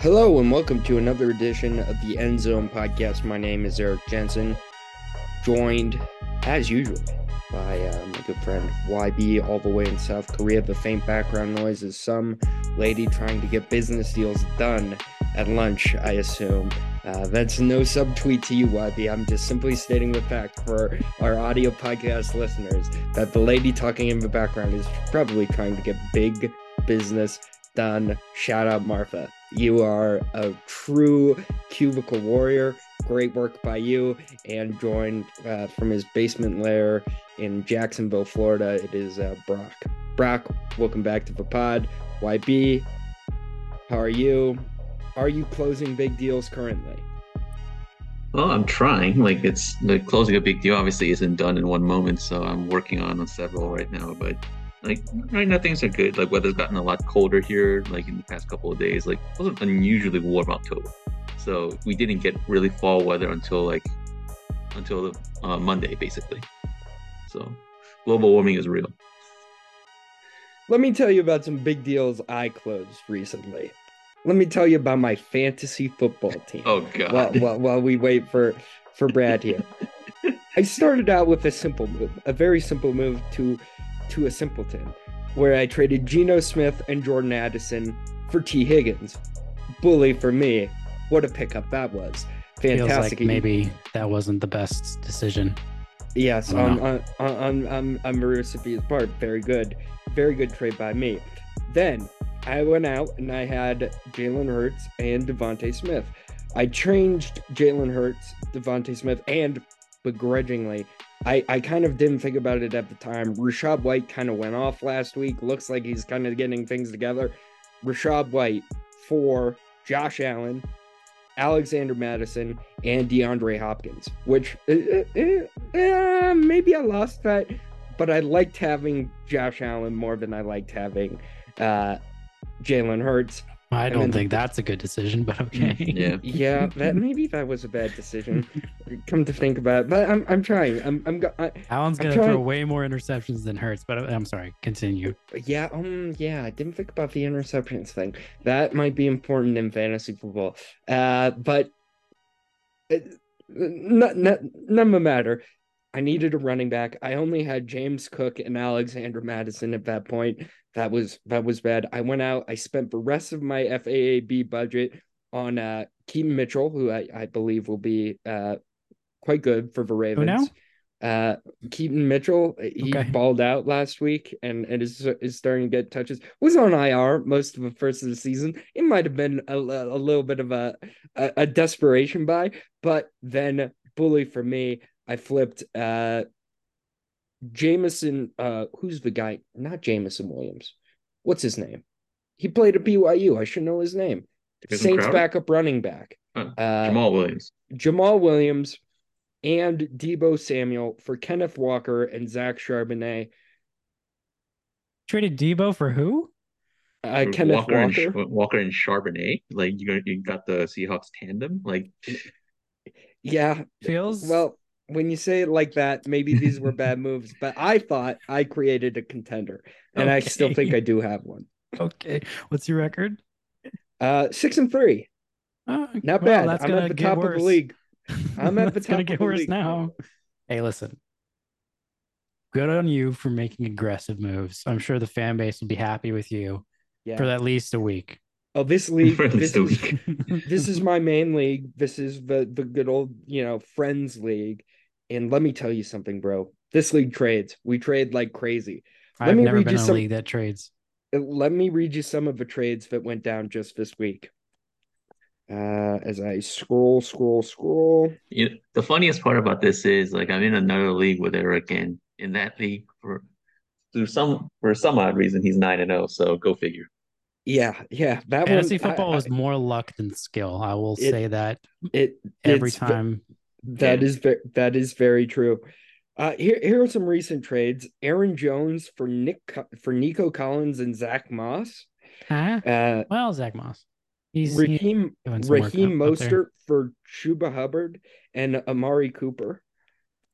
Hello and welcome to another edition of the End Zone Podcast. My name is Eric Jensen, joined as usual by uh, my good friend YB, all the way in South Korea. The faint background noise is some lady trying to get business deals done at lunch, I assume. Uh, that's no subtweet to you, YB. I'm just simply stating the fact for our audio podcast listeners that the lady talking in the background is probably trying to get big business done. Shout out, Martha. You are a true cubicle warrior. Great work by you. And joined uh, from his basement lair in Jacksonville, Florida, it is uh, Brock. Brock, welcome back to the pod. YB, how are you? Are you closing big deals currently? Well, I'm trying. Like it's like closing a big deal obviously isn't done in one moment, so I'm working on several right now. But like right now things are good. Like weather's gotten a lot colder here, like in the past couple of days. Like it wasn't unusually warm October. So we didn't get really fall weather until like until uh, Monday basically. So global warming is real. Let me tell you about some big deals I closed recently. Let me tell you about my fantasy football team. Oh god. While, while, while we wait for for Brad here. I started out with a simple move, a very simple move to to a simpleton, where I traded Geno Smith and Jordan Addison for Tee Higgins. Bully for me. What a pickup that was. Fantastic. Feels like maybe that wasn't the best decision. Yes, on, on, on, on, on part. Very good. Very good trade by me. Then I went out and I had Jalen Hurts and DeVonta Smith. I changed Jalen Hurts, DeVonta Smith, and begrudgingly, I, I kind of didn't think about it at the time. Rachaad White kind of went off last week. Looks like he's kind of getting things together. Rachaad White for Josh Allen, Alexander Mattison, and DeAndre Hopkins, which uh, uh, uh, maybe I lost that, but I liked having Josh Allen more than I liked having uh, Jalen Hurts. I don't think that's a good decision, but okay. Yeah. yeah, that maybe that was a bad decision. Come to think about it, but I'm I'm trying. I'm I'm go- I, Alan's I'm gonna trying- throw way more interceptions than Hurts, but I'm sorry. Continue. Yeah, um, yeah, I didn't think about the interceptions thing. That might be important in fantasy football. Uh, but it, not, not, none of the matter. I needed a running back. I only had James Cook and Alexander Mattison at that point. That was that was bad. I went out. I spent the rest of my FAAB budget on uh Keaton Mitchell, who I, I believe will be uh quite good for the Ravens. now? Uh, Keaton Mitchell, he Okay. balled out last week and, and is is starting to get touches. Was on IR most of the first of the season. It might have been a, a little bit of a, a a desperation buy, but then bully for me. I flipped uh Jameson. Uh, who's the guy? Not Jameson Williams. What's his name? He played at BYU. I should know his name. Jason Saints Crowder? backup running back. Huh. Uh, Jamaal Williams. Jamaal Williams and Deebo Samuel for Kenneth Walker and Zach Charbonnet. Traded Deebo for who? Uh, For Kenneth Walker, and, Walker. Sh- Walker and Charbonnet. Like you got you got the Seahawks tandem. Like Yeah. Feels Well, when you say it like that, maybe these were bad moves, but I thought I created a contender, and I still think I do have one. okay. What's your record? Uh, six and three, Oh, not well, bad. That's I'm at the top worse. of the league. I'm at the That's gonna top get of the worse league. now. Hey, listen. Good on you for making aggressive moves. I'm sure the fan base will be happy with you Yeah. for at least a week. Oh, this league. For at this least a is week. this is my main league. This is the the good old you know friends league. And let me tell you something, bro. This league trades. We trade like crazy. Let I've me never read been you in a some- league that trades. Uh, Let me read you some of the trades that went down just this week. Uh, as I scroll, scroll, scroll. You know, the funniest part about this is like I'm in another league with Eric, and in that league for through some for some odd reason he's nine and zero. So go figure. Yeah, yeah. That Fantasy one. Football I- is more luck than skill. I will It- say that it every it's ve- time. That is ve- that is very true. Uh, here here are some recent trades: Aaron Jones for Nick for Nico Collins and Zach Moss. Huh? Uh, Well, Zach Moss. He's Raheem work Raheem. Mostert for Chuba Hubbard and Amari Cooper.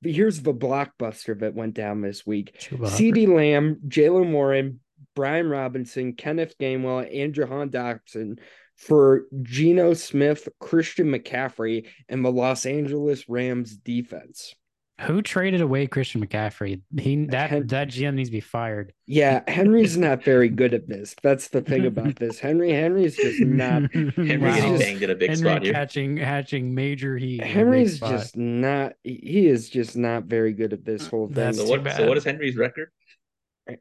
But here's the blockbuster that went down this week: CeeDee Lamb, Jaylen Warren, Brian Robinson, Kenneth Gainwell, and Jahan Dotson for Geno Smith, Christian McCaffrey, and the Los Angeles Rams defense. Who traded away Christian McCaffrey? He that Hen- that GM needs to be fired. Yeah, Henry's not very good at this. That's the thing about this. Henry Henry's just not. Henry wow. getting banged at a big Henry spot here. Catching hatching major heat. Henry's just not. He is just not very good at this whole thing. so what? So what is Henry's record?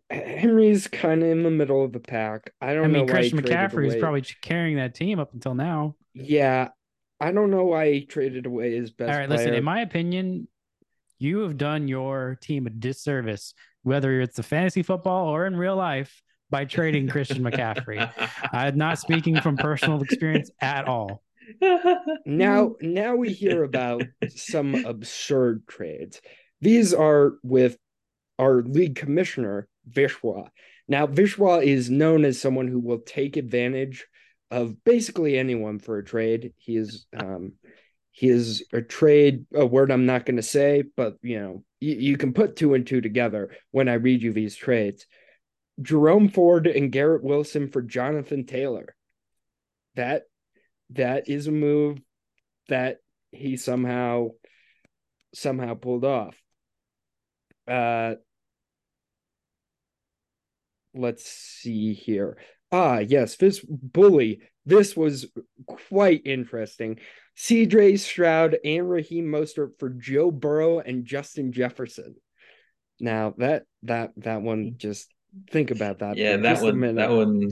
Henry's kind of in the middle of the pack. I don't I mean, know. Christian McCaffrey is probably carrying that team up until now. Yeah, I don't know why he traded away his best. All right, player. listen. In my opinion, you have done your team a disservice, whether it's the fantasy football or in real life, by trading Christian McCaffrey. I'm not speaking from personal experience at all. Now, now we hear about some absurd trades. These are with our league commissioner, Vishwa. Now, Vishwa is known as someone who will take advantage of basically anyone for a trade. He is um, he is a trade, a word I'm not going to say, but you know, you, you can put two and two together when I read you these trades. Jerome Ford and Garrett Wilson for Jonathan Taylor. That that is a move that he somehow somehow pulled off. Uh let's see here. Ah, yes, this bully. This was quite interesting. CJ Stroud and Raheem Mostert for Joe Burrow and Justin Jefferson. Now that that that one just think about that. Yeah, that one that one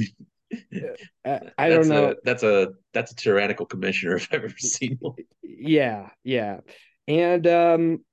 I, I don't know. A, that's a that's a tyrannical commissioner if I've ever seen one. Yeah, yeah. And um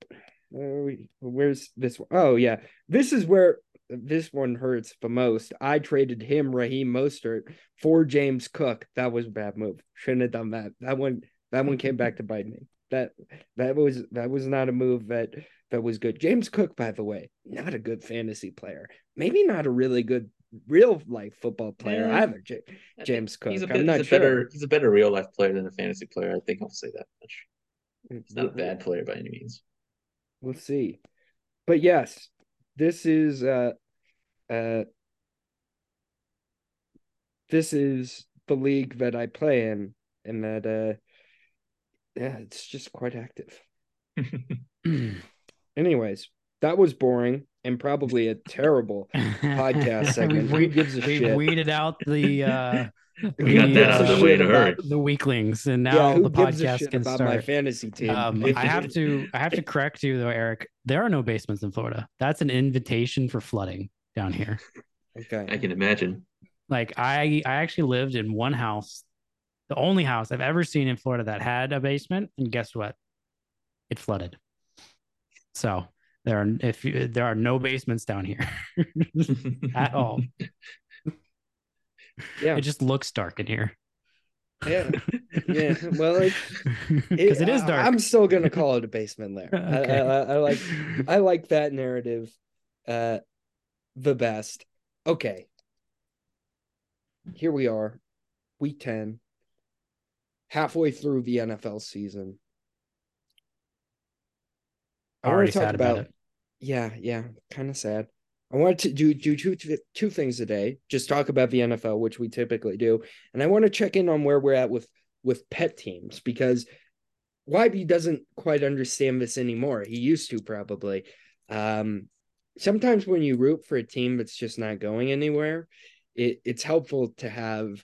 where's this one? Oh yeah. This is where this one hurts the most. I traded him Raheem Mostert for James Cook. That was a bad move. Shouldn't have done that. That one that one came back to bite me. That that was that was not a move that that was good. James Cook, by the way, not a good fantasy player. Maybe not a really good real life football player yeah. either. J- James Cook. He's a, bit, I'm not he's a sure. better he's a better real life player than a fantasy player. I think I'll say that much. He's not a mm-hmm. bad player by any means. We'll see. But yes, this is uh uh this is the league that I play in and that uh yeah, it's just quite active. Anyways, that was boring and probably a terrible podcast segment. we, Who gives a we've shit? weeded out the uh we got that out of the way to hurt the weaklings, and now yeah, the podcast can about start. My fantasy team. Um, I have to, I have to correct you though, Eric. There are no basements in Florida. That's an invitation for flooding down here. Okay, I can imagine. Like I, I actually lived in one house the only house I've ever seen in Florida that had a basement, and guess what? It flooded. So there are if you, there are no basements down here at all. Yeah, it just looks dark in here. Yeah, yeah. Well, because it, it is dark. I'm still gonna call it a basement there. okay. I, I, I like I like that narrative, uh, the best. Okay, here we are, week ten halfway through the NFL season. I already talked about, about, it. Yeah, yeah, kind of sad. I wanted to do do two two things today. Just talk about the NFL, which we typically do, and I want to check in on where we're at with with pet teams because YB doesn't quite understand this anymore. He used to probably. Um, sometimes when you root for a team that's just not going anywhere, it, it's helpful to have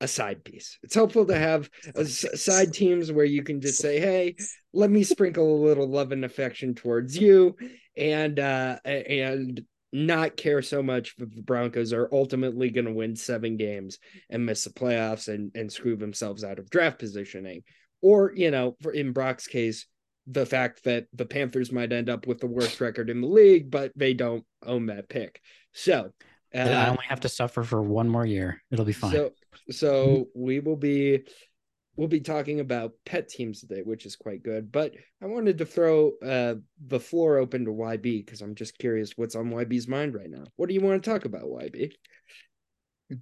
a side piece. It's helpful to have a, side teams where you can just say, "Hey, let me sprinkle a little love and affection towards you," and uh, and not care so much if the Broncos are ultimately going to win seven games and miss the playoffs and and screw themselves out of draft positioning, or you know, for in Brock's case, the fact that the Panthers might end up with the worst record in the league, but they don't own that pick. So uh, I only have to suffer for one more year. It'll be fine. So, so we will be we'll be talking about pet teams today, which is quite good. But I wanted to throw uh, the floor open to YB because I'm just curious what's on YB's mind right now. What do you want to talk about, YB?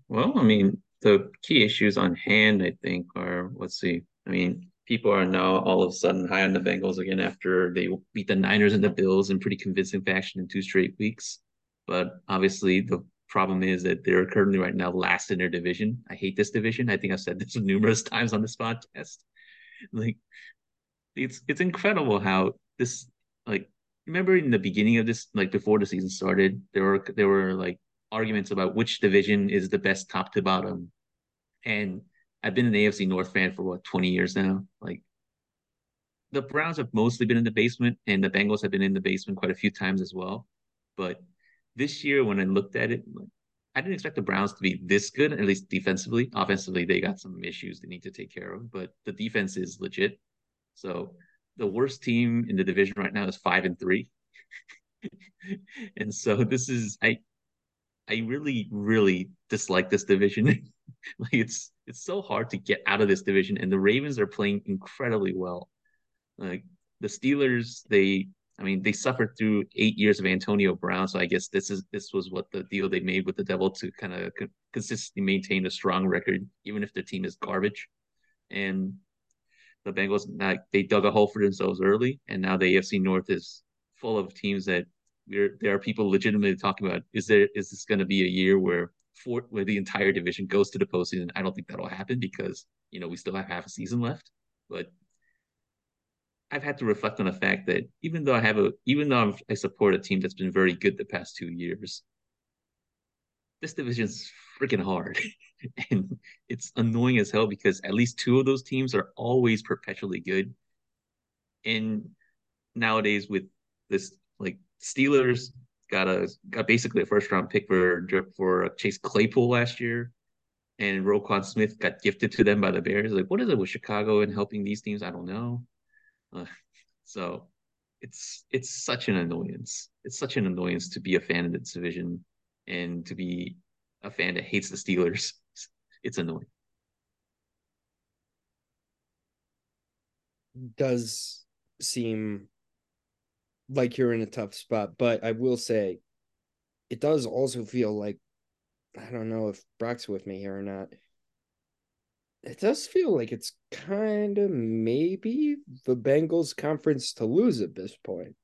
Well, I mean, the key issues on hand, I think, are let's see. I mean, people are now all of a sudden high on the Bengals again after they beat the Niners and the Bills in pretty convincing fashion in two straight weeks. But obviously, the problem is that they're currently right now last in their division. I hate this division. I think I've said this numerous times on this podcast. Like it's it's incredible how this like remember in the beginning of this like before the season started there were there were like arguments about which division is the best top to bottom and I've been an AFC North fan for what 20 years now like the Browns have mostly been in the basement and the Bengals have been in the basement quite a few times as well but this year when I looked at it I didn't expect the Browns to be this good at least defensively offensively they got some issues they need to take care of but the defense is legit so the worst team in the division right now is five and three. and so this is I I really, really dislike this division. like it's it's so hard to get out of this division, and the Ravens are playing incredibly well. Like the Steelers, they I mean they suffered through eight years of Antonio Brown, so I guess this is this was what the deal they made with the Devil to kind of co- consistently maintain a strong record, even if their team is garbage. And the Bengals they dug a hole for themselves early, and now the AFC North is full of teams that we're, there are people legitimately talking about. Is there is this going to be a year where four, where the entire division goes to the postseason? I don't think that'll happen because you know we still have half a season left. But I've had to reflect on the fact that even though I have a even though I support a team that's been very good the past two years, this division's freaking hard. and it's annoying as hell because at least two of those teams are always perpetually good. And nowadays with this like Steelers got a got basically a first round pick for for Chase Claypool last year, and Roquan Smith got gifted to them by the Bears. Like, what is it with Chicago and helping these teams? I don't know. Uh, so it's it's such an annoyance. It's such an annoyance to be a fan of this division and to be a fan that hates the Steelers. It's annoying. Does seem like you're in a tough spot, but I will say it does also feel like I don't know if Brock's with me here or not. It does feel like it's kind of maybe the Bengals conference to lose at this point.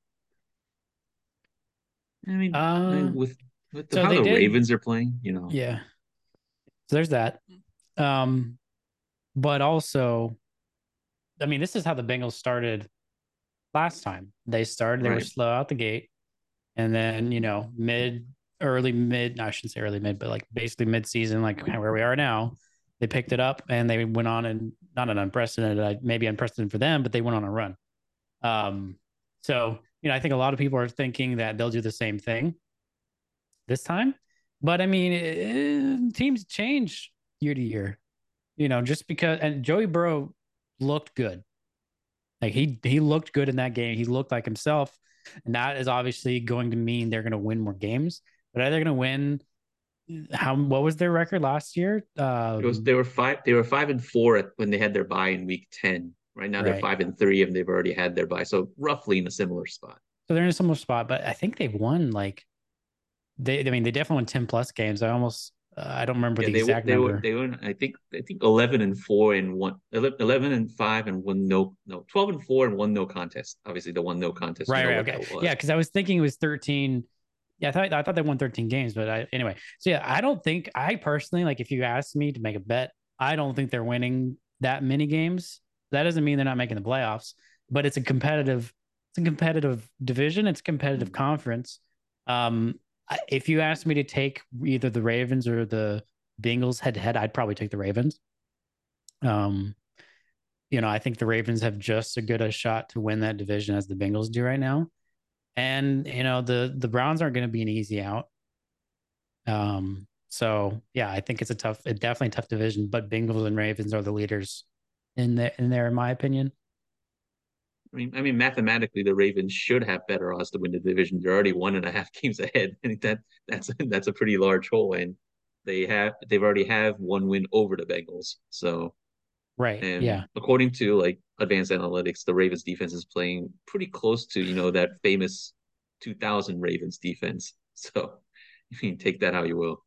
I mean, uh, with with so how the did, Ravens are playing, you know. Yeah. So there's that. Um, but also, I mean, this is how the Bengals started last time. They started, they right. were slow out the gate. And then, you know, mid, early, mid, no, I shouldn't say early, mid, but like basically mid season, like where we are now, they picked it up and they went on and not an unprecedented, maybe unprecedented for them, but they went on a run. Um, so, you know, I think a lot of people are thinking that they'll do the same thing this time. But I mean, it, eh, teams change year to year. You know, just because and Joey Burrow looked good. Like he he looked good in that game. He looked like himself. And that is obviously going to mean they're going to win more games. But are they going to win? How what was their record last year? Um, it was they were five. They were five and four at, when they had their bye in week ten. Right now they're five and three, and they've already had their bye, so roughly in a similar spot. So they're in a similar spot, but I think they've won like they, I mean, they definitely won ten plus games. I almost, uh, I don't remember yeah, the they, exact they number. Were, they were, I think, I think eleven and four and one, 11 and five and one no, no, twelve and four and one no contest. Obviously, the one no contest. Right, right, okay, yeah, because I was thinking it was thirteen. Yeah, I thought I thought they won thirteen games, but I, anyway. So yeah, I don't think I personally like if you asked me to make a bet, I don't think they're winning that many games. That doesn't mean they're not making the playoffs, but it's a competitive, it's a competitive division. It's a competitive mm-hmm. conference. Um, if you asked me to take either the Ravens or the Bengals head to head, I'd probably take the Ravens. Um, you know, I think the Ravens have just as good a shot to win that division as the Bengals do right now. And you know, the the Browns aren't going to be an easy out. Um, so yeah, I think it's a tough, it definitely tough division, but Bengals and Ravens are the leaders in there in there, in my opinion. I mean, I mean, mathematically, the Ravens should have better odds to win the division. They're already one and a half games ahead. I think that that's that's a pretty large hole, and they have they've already have one win over the Bengals. So, right, and yeah. According to like advanced analytics, the Ravens defense is playing pretty close to you know that famous 2000 Ravens defense. So, you can take that how you will.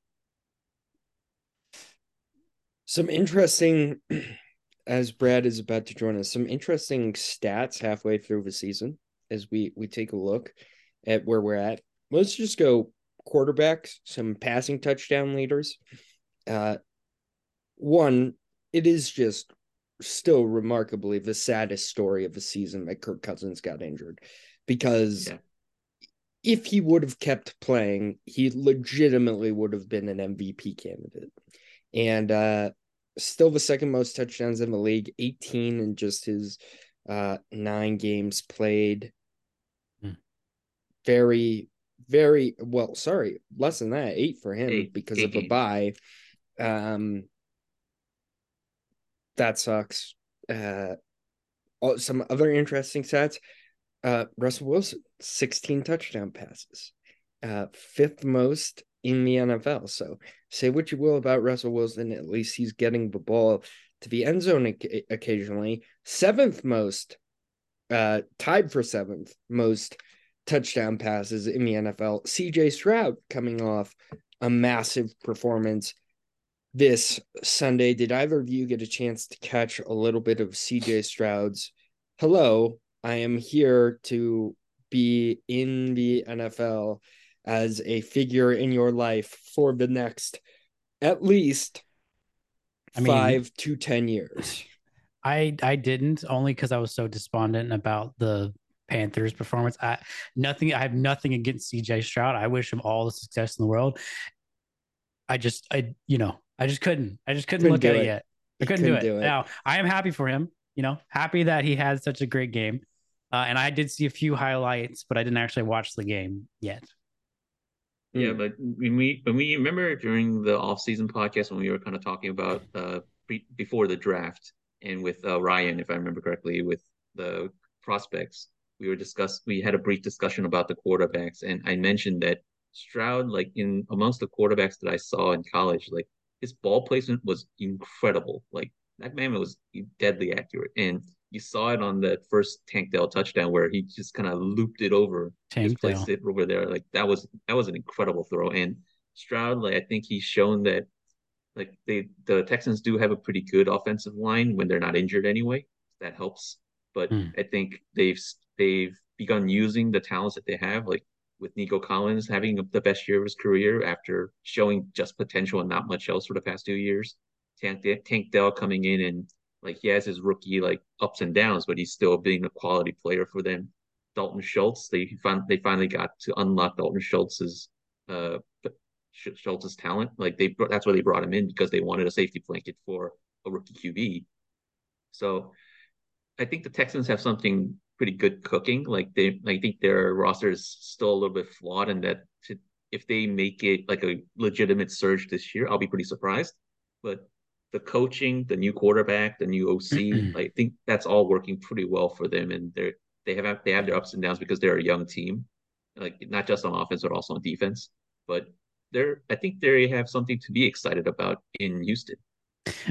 Some interesting as Brad is about to join us, some interesting stats halfway through the season as we we take a look at where we're at. Let's just go quarterbacks, some passing touchdown leaders. Uh, one, it is just still remarkably the saddest story of the season that Kirk Cousins got injured because yeah. if he would have kept playing, he legitimately would have been an MVP candidate. And uh, still the second most touchdowns in the league, 18 in just his uh, nine games played. Hmm. Very, very well, sorry, less than that, eight for him eight, because eight of a bye. Um, that sucks. Uh, some other interesting stats. Uh, Russell Wilson, 16 touchdown passes, uh, fifth most in the NFL. So say what you will about Russell Wilson, at least he's getting the ball to the end zone occasionally. Seventh most, uh, tied for seventh most touchdown passes in the NFL. CJ Stroud coming off a massive performance this Sunday. Did either of you get a chance to catch a little bit of CJ Stroud's? Hello, I am here to be in the NFL as a figure in your life for the next at least I mean, five to 10 years. I I didn't only because I was so despondent about the Panthers performance. I nothing I have nothing against CJ Stroud. I wish him all the success in the world. I just I you know, I just couldn't. I just couldn't, couldn't look at it. it. yet. I couldn't, couldn't do, it. do, it. Now I am happy for him. You know, happy that he had such a great game. Uh, and I did see a few highlights, but I didn't actually watch the game yet. Yeah, but when we when we remember during the off-season podcast when we were kind of talking about uh pre- before the draft and with uh, Ryan, if I remember correctly, with the prospects, we were discuss we had a brief discussion about the quarterbacks, and I mentioned that Stroud, like in amongst the quarterbacks that I saw in college, like his ball placement was incredible. Like that man was deadly accurate, and you saw it on that first Tank Dell touchdown where he just kind of looped it over, Tank just placed it over there. Like that was that was an incredible throw. And Stroud, like I think he's shown that like they the Texans do have a pretty good offensive line when they're not injured anyway. That helps. But mm. I think they've they've begun using the talents that they have, like with Nico Collins having the best year of his career after showing just potential and not much else for the past two years. Tank, Tank Dell coming in and like he has his rookie like ups and downs, but he's still being a quality player for them. Dalton Schultz, they fin- they finally got to unlock Dalton Schultz's uh Schultz's talent. Like they that's why they brought him in because they wanted a safety blanket for a rookie QB. So I think the Texans have something pretty good cooking. Like they, I think their roster is still a little bit flawed, and that to, if they make it like a legitimate surge this year, I'll be pretty surprised. But the coaching, the new quarterback, the new OC, I think that's all working pretty well for them, and they're they have they have their ups and downs because they're a young team, like not just on offense but also on defense. But they're I think they have something to be excited about in Houston.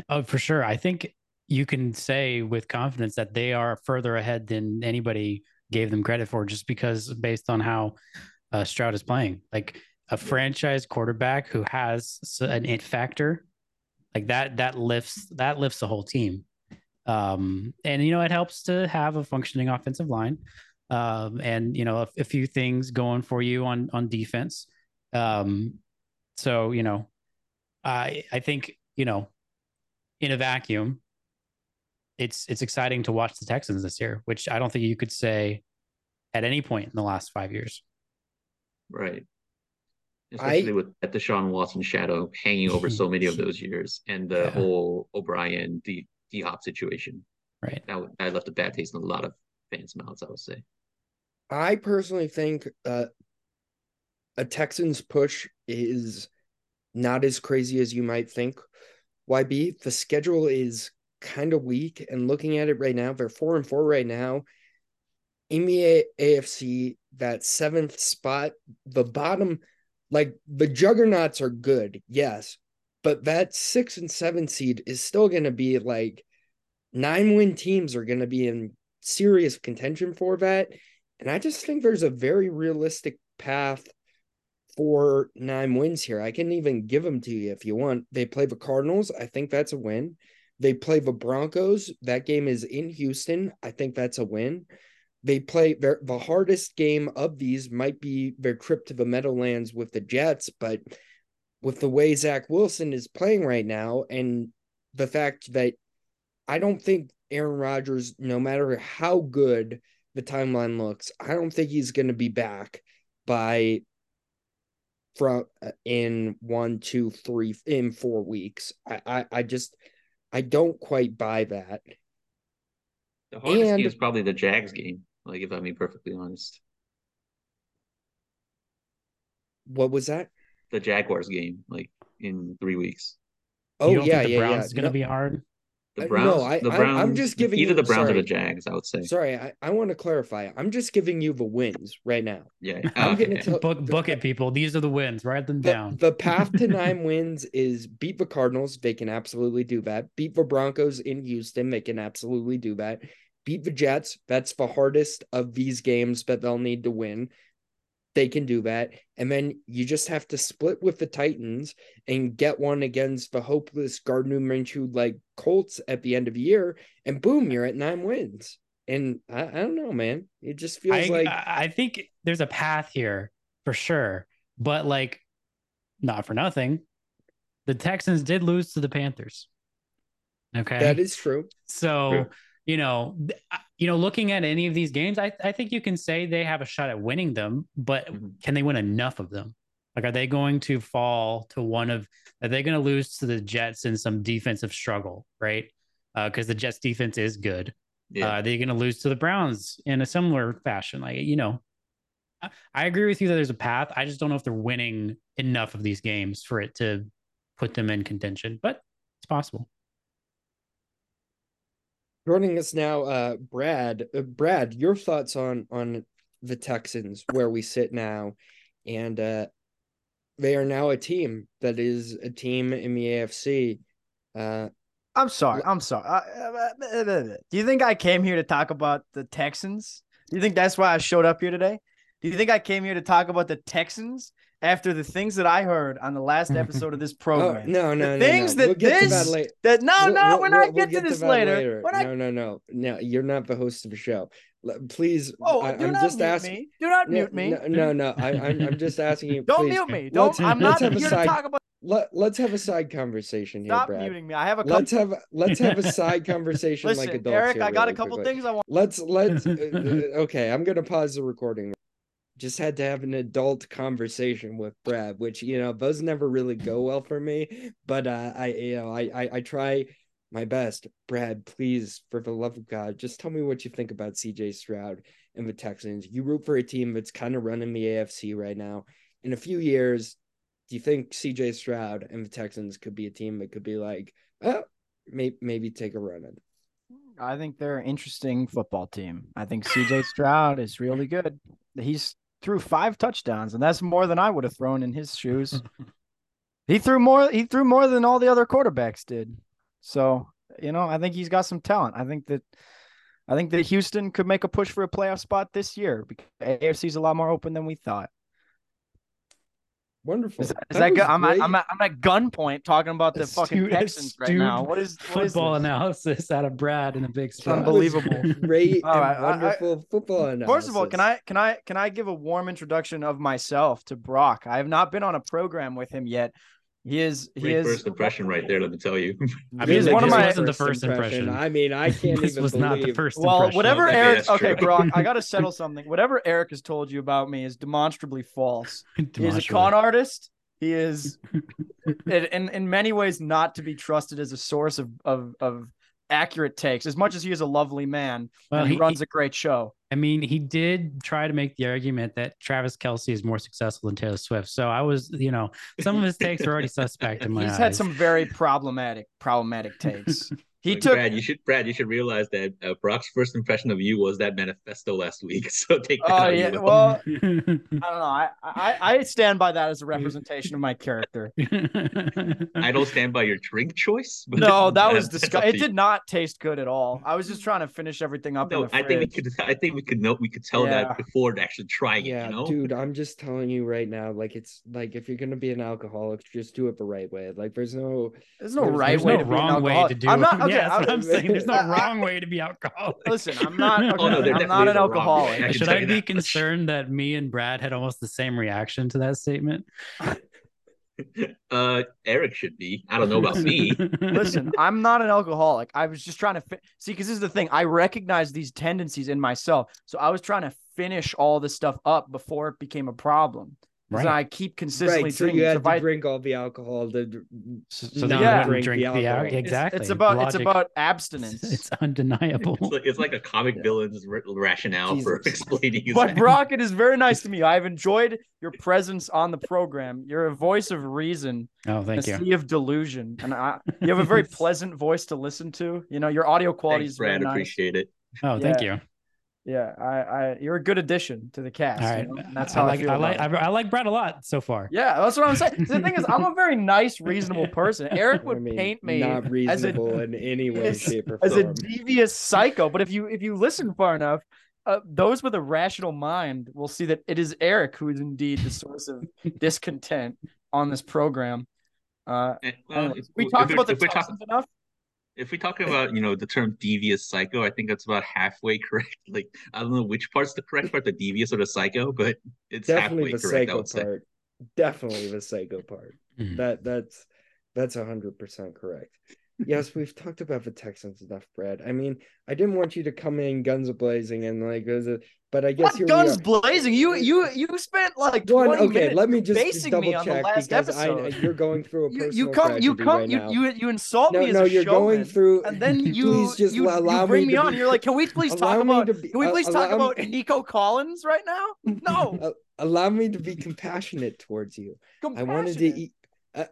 Oh, for sure. I think you can say with confidence that they are further ahead than anybody gave them credit for, just because based on how uh, Stroud is playing, like a franchise quarterback who has an it factor like that that lifts that lifts the whole team. Um and you know it helps to have a functioning offensive line. Um and you know a, a few things going for you on on defense. Um so you know i i think you know in a vacuum it's it's exciting to watch the texans this year which i don't think you could say at any point in the last five years right especially I, with at the Sean Watson shadow hanging over so many of those years, and the yeah. whole O'Brien D D Hop situation. Right. That I left a bad taste in a lot of fans' mouths. I would say. I personally think uh, a Texans push is not as crazy as you might think. YB, the schedule is kind of weak, and looking at it right now, they're four and four right now. In the AFC, that seventh spot, the bottom like the juggernauts are good, yes, but that six and seven seed is still going to be like nine win teams are going to be in serious contention for that. And I just think there's a very realistic path for nine wins here. I can even give them to you if you want. They play the Cardinals. I think that's a win. They play the Broncos. That game is in Houston. I think that's a win. they play their, the hardest game of these might be their trip to the Meadowlands with the Jets, but with the way Zach Wilson is playing right now, and the fact that I don't think Aaron Rodgers, no matter how good the timeline looks, I don't think he's going to be back by from uh, in one, two, three, in four weeks. I, I, I just, I don't quite buy that. The hardest and, game is probably the Jags game. Like, if I'm being perfectly honest. What was that? The Jaguars game, like in three weeks. Oh yeah, the yeah, Browns yeah. Is gonna no, be hard. The Browns. No, I, the Browns. I, am just giving either you, the Browns sorry, or the Jags. I would say. Sorry, I, I want to clarify. I'm just giving you the wins right now. Yeah, I'm okay. gonna tell, book book it, people. These are the wins. Write them the, down. The path to nine wins is beat the Cardinals. They can absolutely do that. Beat the Broncos in Houston. They can absolutely do that beat the Jets. That's the hardest of these games that they'll need to win. They can do that. And then you just have to split with the Titans and get one against the hopeless Gardner Minshew like Colts at the end of the year. And boom, you're at nine wins. And I, I don't know, man. It just feels I, like I think there's a path here for sure. But like, not for nothing. The Texans did lose to the Panthers. Okay. That is true. So true you know, you know, looking at any of these games, I, I think you can say they have a shot at winning them, but mm-hmm. can they win enough of them? Like, are they going to fall to one of, are they going to lose to the Jets in some defensive struggle, right? Because uh, the Jets defense is good. Yeah. Uh, are they going to lose to the Browns in a similar fashion? Like, you know, I, I agree with you that there's a path. I just don't know if they're winning enough of these games for it to put them in contention, but it's possible. Joining us now, uh, Brad. Uh, Brad, your thoughts on on the Texans, where we sit now, and uh, they are now a team that is a team in the AFC. Uh, I'm sorry. I'm sorry. Uh, uh, uh, do you think I came here to talk about the Texans? Do you think that's why I showed up here today? Do you think I came here to talk about the Texans after the things that I heard on the last episode of this program. Oh, no, no, the no, things no. that we'll this that, that no, we'll, no, we're not get to this later. later. Not... No, no, no, no. You're not the host of the show. Please, oh, I, am just asking. Me. Do not mute me. No, no, no. I, I'm, I'm just asking you. Don't please. mute me. Don't. Let's, I'm not here side, to talk about. Let, let's have a side conversation here, Stop Brad. muting me. I have a. Couple... Let's have let's have a side conversation Listen, like adults. Eric, I got really a couple quickly. things I want. Let's let's. uh, uh okay, I'm gonna pause the recording just had to have an adult conversation with Brad, which you know those never really go well for me. But uh, I you know I, I I try my best. Brad, please, for the love of God, just tell me what you think about CJ Stroud and the Texans. You root for a team that's kind of running the AFC right now. In a few years, do you think CJ Stroud and the Texans could be a team that could be like, oh, maybe maybe take a run at? I think they're an interesting football team. I think CJ Stroud is really good. He's threw five touchdowns, and that's more than I would have thrown in his shoes. he threw more. He threw more than all the other quarterbacks did. So you know, I think he's got some talent. I think that. I think that Houston could make a push for a playoff spot this year because AFC is a lot more open than we thought. Wonderful. Is that, is that, that good? I'm at, I'm, at, I'm at gunpoint talking about the astute, fucking Texans right now. What is what football is analysis out of Brad in a big spot? Unbelievable. Great wonderful I, football analysis. First of all, can I can I can I give a warm introduction of myself to Brock? I have not been on a program with him yet, he is. He Great is first impression right there. Let me tell you. I mean, he's one of my. wasn't the first impression. impression. I mean, I can't this even. was believe. not the first. Well, impression. whatever Eric. Okay, Brock, I got to settle something. Whatever Eric has told you about me is demonstrably false. Demonstrably. He's a con artist. He is, in in many ways, not to be trusted as a source of of of accurate takes. As much as he is a lovely man, well, he, he, runs a great show. I mean, he did try to make the argument that Travis Kelce is more successful than Taylor Swift. So I was, you know, some of his takes were already suspect in my He's eyes. had some very problematic, problematic takes. He like, took Brad. You should Brad. You should realize that uh, Brock's first impression of you was that manifesto last week. So take that. Oh yeah. Well, I don't know. I, I I stand by that as a representation of my character. I don't stand by your drink choice. no, that was disgusting. It did not taste good at all. I was just trying to finish everything up. No, I think we could. I think we could know. We could tell yeah. that before actually trying yeah, it. You know? dude. I'm just telling you right now. Like it's like if you're gonna be an alcoholic, just do it the right way. Like there's no. There's no there's, right there's way no to wrong way to do. I'm not. Okay, Yeah, that's what I- I'm saying. There's no I- I- wrong way to be alcoholic. Listen, I'm not. Okay, Oh, no, there I'm not an is a wrong way. alcoholic. I Should I be that concerned that me and Brad had almost the same reaction to that statement? Uh, Eric should be. I don't know about me. Listen, I'm not an alcoholic. I was just trying to fi- see because this is the thing. I recognize these tendencies in myself, so I was trying to finish all this stuff up before it became a problem. Because Right. I keep consistently right, so drinking. you So had to I- drink all the alcohol to so not that Yeah. you wouldn't drink the alcohol. alcohol. It's- Exactly. It's about it's about abstinence. It's undeniable. It's like, it's like a comic villain's r- rationale for explaining his But Brock, it is very nice to me. I've enjoyed your presence on the program. You're a voice of reason, Oh, a thank you. sea of delusion, and I, you have a very pleasant voice to listen to. You know, your audio quality Thanks, is very Brad. nice. Appreciate it. Oh, thank you. Yeah, I, I, you're a good addition to the cast. All you know, that's I how I, like feel I like it. I, I like Brad a lot so far. Yeah, that's what I'm saying. The thing is, I'm a very nice, reasonable person. Eric would I mean, paint me not as a reasonable in any way, as- shape, or form. as a devious psycho. But if you if you listen far enough, uh, those with a rational mind will see that it is Eric who is indeed the source of discontent on this program. Uh, And, well, if- we talked we're- about the if we're talking- Texans enough. If we talk about you know the term devious psycho, I think that's about halfway correct. Like I don't know which part's the correct part, the devious or the psycho, but it's Definitely halfway the correct. Psycho part. Definitely the psycho part. Mhm. That that's that's a hundred percent correct. Yes, we've talked about the Texans enough, Brad. I mean, I didn't want you to come in guns blazing and like, but I guess we guns blazing? You you you spent like One, 20 okay, minutes let me just basing double on the check last because I, episode. you're going through a You, personal you come you come right you, now. you you insult no, me as no, a you're showman, going through. and then you please just you, allow you bring me on. be- You're like, can we please talk about? be- Can we uh, please talk about Nico Collins right now? No, allow me to be compassionate towards you. I wanted to compassionate. e-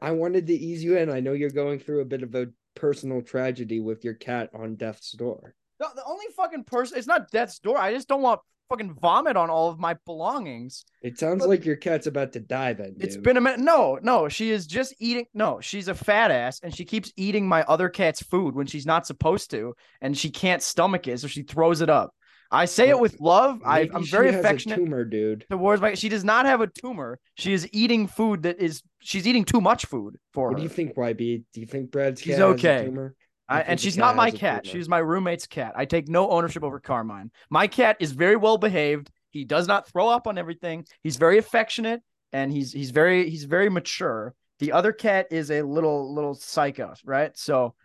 I wanted to ease you in. I know you're going through a bit of a personal tragedy with your cat on death's door. No, the only fucking person. It's not death's door. I just don't want fucking vomit on all of my belongings. It sounds But- like your cat's about to die then. it's been a minute. No, no, she is just eating. No, she's a fat ass, and she keeps eating my other cat's food when she's not supposed to, and she can't stomach it, so she throws it up. I say it with love. I, I'm very affectionate tumor, dude. towards my. She does not have a tumor. She is eating food that is. She's eating too much food for What her. do you think, YB? Do you think Brad's She's cat has a okay. tumor? I, and she's not my cat. She's my roommate's cat. I take no ownership over Carmine. My cat is very well behaved. He does not throw up on everything. He's very affectionate and he's he's very he's very mature. The other cat is a little little psycho, right? So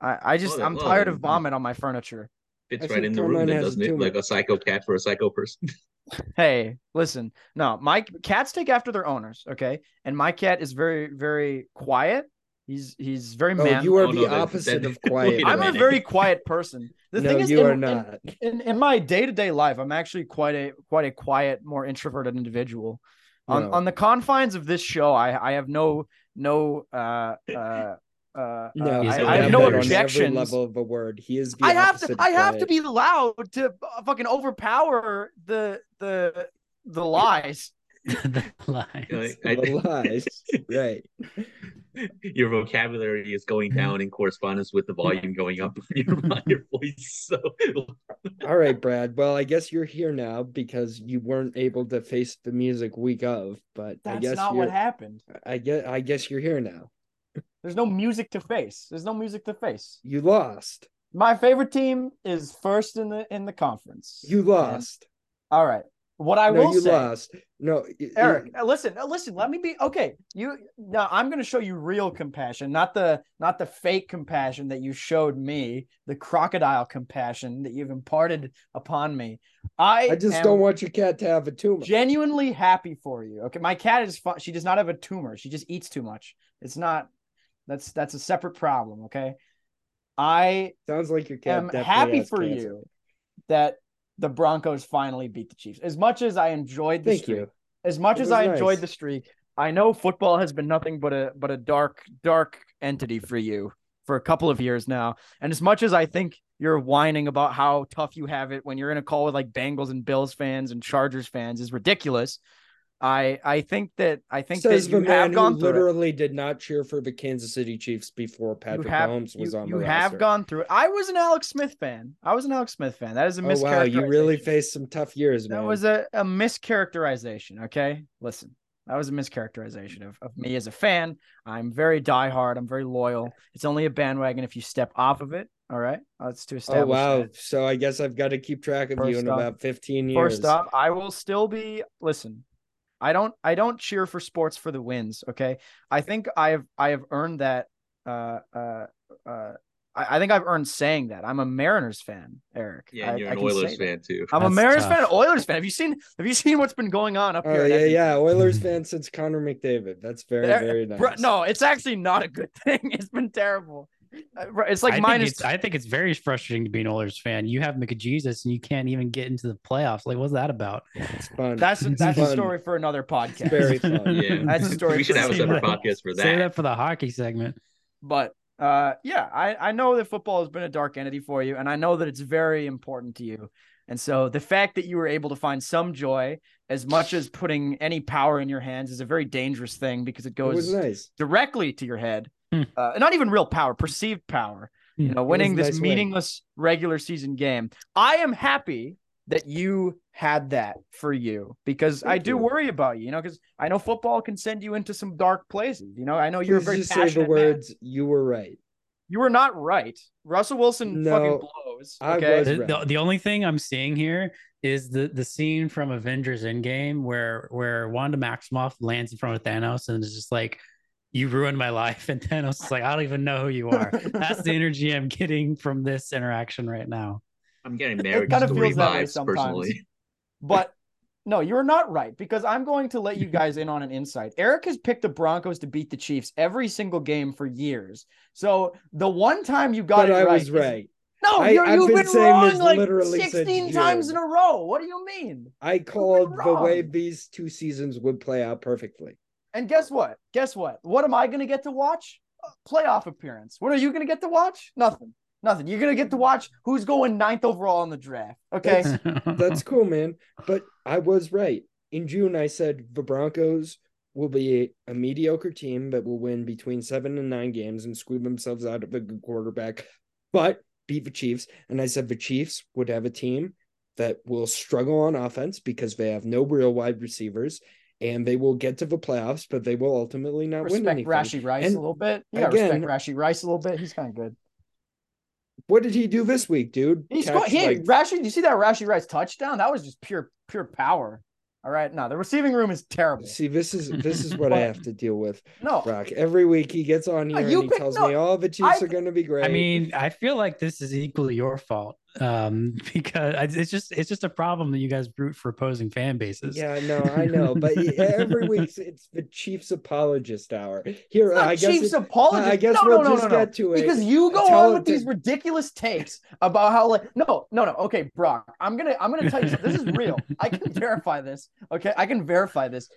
I, I just Well, I'm well, tired of vomit on my furniture. Fits I right in the room, Carmine then, doesn't it? tumor. Like a psycho cat for a psycho person. Hey, listen, no, my cats take after their owners, okay? And my cat is very very quiet. He's he's very Oh, man. you are Oh, the that- opposite that- of quiet. Wait a I'm a very quiet person. The no, thing is, you in- are in- not. in in my day-to-day life i'm actually quite a quite a quiet more introverted individual on No. on the confines of this show i i have no no uh uh uh, No, uh, He's I, a I have no person. on every objections. level of a word. He is the I have to. opposite of I have to be loud to uh, fucking overpower the the the lies. the lies. Like, I- The lies. right. your vocabulary is going down in correspondence with the volume going up on your, on your voice. So All right, Brad. Well, I guess you're here now because you weren't able to face the music week of, but I That's guess not what happened. I guess I guess you're here now. There's no music to face. There's no music to face. You lost. My favorite team is first in the in the conference. You lost. All right. What I no, will you say, lost. No, Eric, uh, listen, uh, listen. Let me be okay. You now. I'm going to show you real compassion, not the not the fake compassion that you showed me, the crocodile compassion that you've imparted upon me. I I just don't want your cat to have a tumor. genuinely happy for you. Okay, my cat is fun. She does not have a tumor. She just eats too much. It's not. That's that's a separate problem. Okay, I Sounds like your cat am happy for cancer. you that the Broncos finally beat the Chiefs. As much as I enjoyed the Thank streak, you. as much as I nice. enjoyed the streak, I know football has been nothing but a but a dark dark entity for you for a couple of years now. And as much as I think you're whining about how tough you have it when you're in a call with like Bengals and Bills fans and Chargers fans is ridiculous. I I think that I think Says that you have gone through it. literally did not cheer for the Kansas City Chiefs before Patrick have, Mahomes was you, on you the have roster. gone through it. I was an Alex Smith fan. I was an Alex Smith fan. That is a Oh wow, you really faced some tough years, man. That was a, a mischaracterization. Okay. Listen, that was a mischaracterization of, of me as a fan. I'm very diehard. I'm very loyal. It's only a bandwagon if you step off of it. All right, let's to Oh establish. wow! that. So I guess I've got to keep track of you in off- about fifteen years. First off, I will still be listen. I don't I don't cheer for sports for the wins. Okay, I think I have I have earned that. Uh, uh, uh, I, I think I've earned saying that. I'm a Mariners fan, Eric. Yeah, and I- you're I an can say Oilers that. fan too. I'm a Mariners tough. fan, Oilers fan. Have you seen Have you seen what's been going on up Oh here? yeah, yeah. Oilers fan since Connor McDavid. That's very, There- very nice. Bro, no, it's actually not a good thing. It's been terrible. Uh, bro, It's like I minus. think it's I think it's very frustrating to be an Oilers fan. You have McJesus and you can't even get into the playoffs. Like, what's that about? It's fun. that's It's that's a story for another podcast. It's very fun. Yeah, That's a story we should for have a Save separate that- podcast for Save that. that for the hockey segment. But uh, yeah, I I know that football has been a dark entity for you, and I know that it's very important to you. And so the fact that you were able to find some joy, as much as putting any power in your hands, is a very dangerous thing because it It goes nice. directly to your head. Hmm. Uh, not even real power, perceived power. You know, winning this nice win. meaningless regular season game. I am happy that you had that for you because I do you. worry about you. You know, because I know football can send you into some dark places. You know, I know you're a Please very just say the passionate man. words. You were right. You were not right. Russell Wilson No, fucking blows. I Okay. was- The, right. the, the only thing I'm seeing here is the the scene from Avengers Endgame where where Wanda Maximoff lands in front of Thanos and is just like, "You ruined my life," and Thanos is like, "I don't even know who you are." That's the energy I'm getting from this interaction right now. I'm getting marriage kinda feels that way vibes sometimes. personally. But no, you're not right because I'm going to let you guys in on an insight. Eric has picked the Broncos to beat the Chiefs every single game for years. So the one time you got But it I right, was is- No, I- you're, I've you've been been, wrong like 16 times in a row. What do you mean? I called the way these two seasons would play out perfectly. And guess what? Guess what? What am I going to get to watch? A playoff appearance. What are you going to get to watch? Nothing. Nothing. You're going to get to watch who's going ninth overall in the draft. Okay. That's cool, man. But I was right. In June, I said the Broncos will be a, a mediocre team that will win between seven and nine games and squeeze themselves out of a good quarterback, but beat the Chiefs. And I said the Chiefs would have a team that will struggle on offense because they have no real wide receivers and they will get to the playoffs, but they will ultimately not win respect anything. Rashee Rice And a little bit. Yeah, gotta again- respect Rashee Rice a little bit. He's kind of good. What did he do this week, dude? He's Catch, he, like, Rashee. You see that Rashee Rice touchdown? That was just pure pure power. All right. No, the receiving room is terrible. See, this is this is what I have to deal with. No, Brock. Every week he gets on No, here you and he pick- tells no, me, "Oh, the Chiefs I- are going to be great." I mean, I feel like this is equally your fault um, because I- it's just it's just a problem that you guys root for opposing fan bases. yeah, no, I know, but every week it's the Chiefs apologist hour. Here, It's not I guess Chiefs it- apologists. I guess no, we'll no, no, just no, no. get to it. because you go Tell on with to- these ridiculous takes about how like no no no okay Brock I'm gonna I'm gonna tell you something. this is real I can verify this okay I can verify this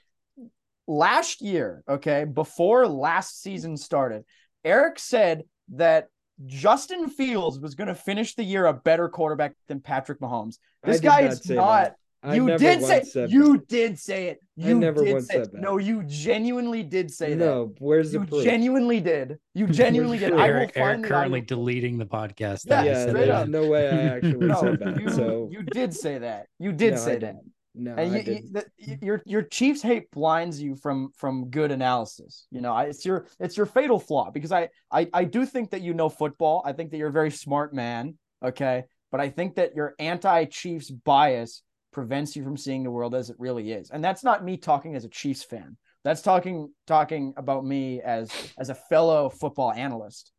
last year okay before last season started Eric said that Justin Fields was gonna finish the year a better quarterback than Patrick Mahomes this guy not is not that. You did say said you that. did say it I you never did once say said it. that. no you genuinely did say that No, where's the you proof? genuinely did. You genuinely did. I will Eric, Eric find the currently audio. deleting the podcast. Yeah, that he yeah, said straight that. no way I actually No, said that. you, so you did say that. You did no, say I that. Didn't. No, And I you, you, didn't. the, your your Chiefs hate blinds you from from good analysis. You know, I, it's your it's your fatal flaw because I, I I do think that you know football. I think that you're a very smart man. Okay, but I think that your anti-Chiefs bias prevents you from seeing the world as it really is. And that's not me talking as a Chiefs fan. That's talking talking about me as as a fellow football analyst.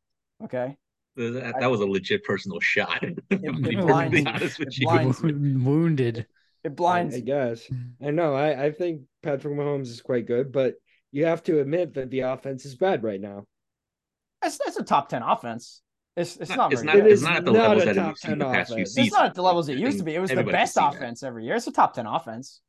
Okay. That, that was a legit personal shot. to be it blinds- honest with it you. blinds- wounded. It blinds I you. guess. I know. I, I think Patrick Mahomes is quite good, but you have to admit that the offense is bad right now. It's, it's a top 10 offense. It's it's not It's very not, good. It it's is not at the not levels that top we've seen 10 the past few seasons. It's not at the levels it used to be. It was the best can see that. offense every year. It's a top 10 offense.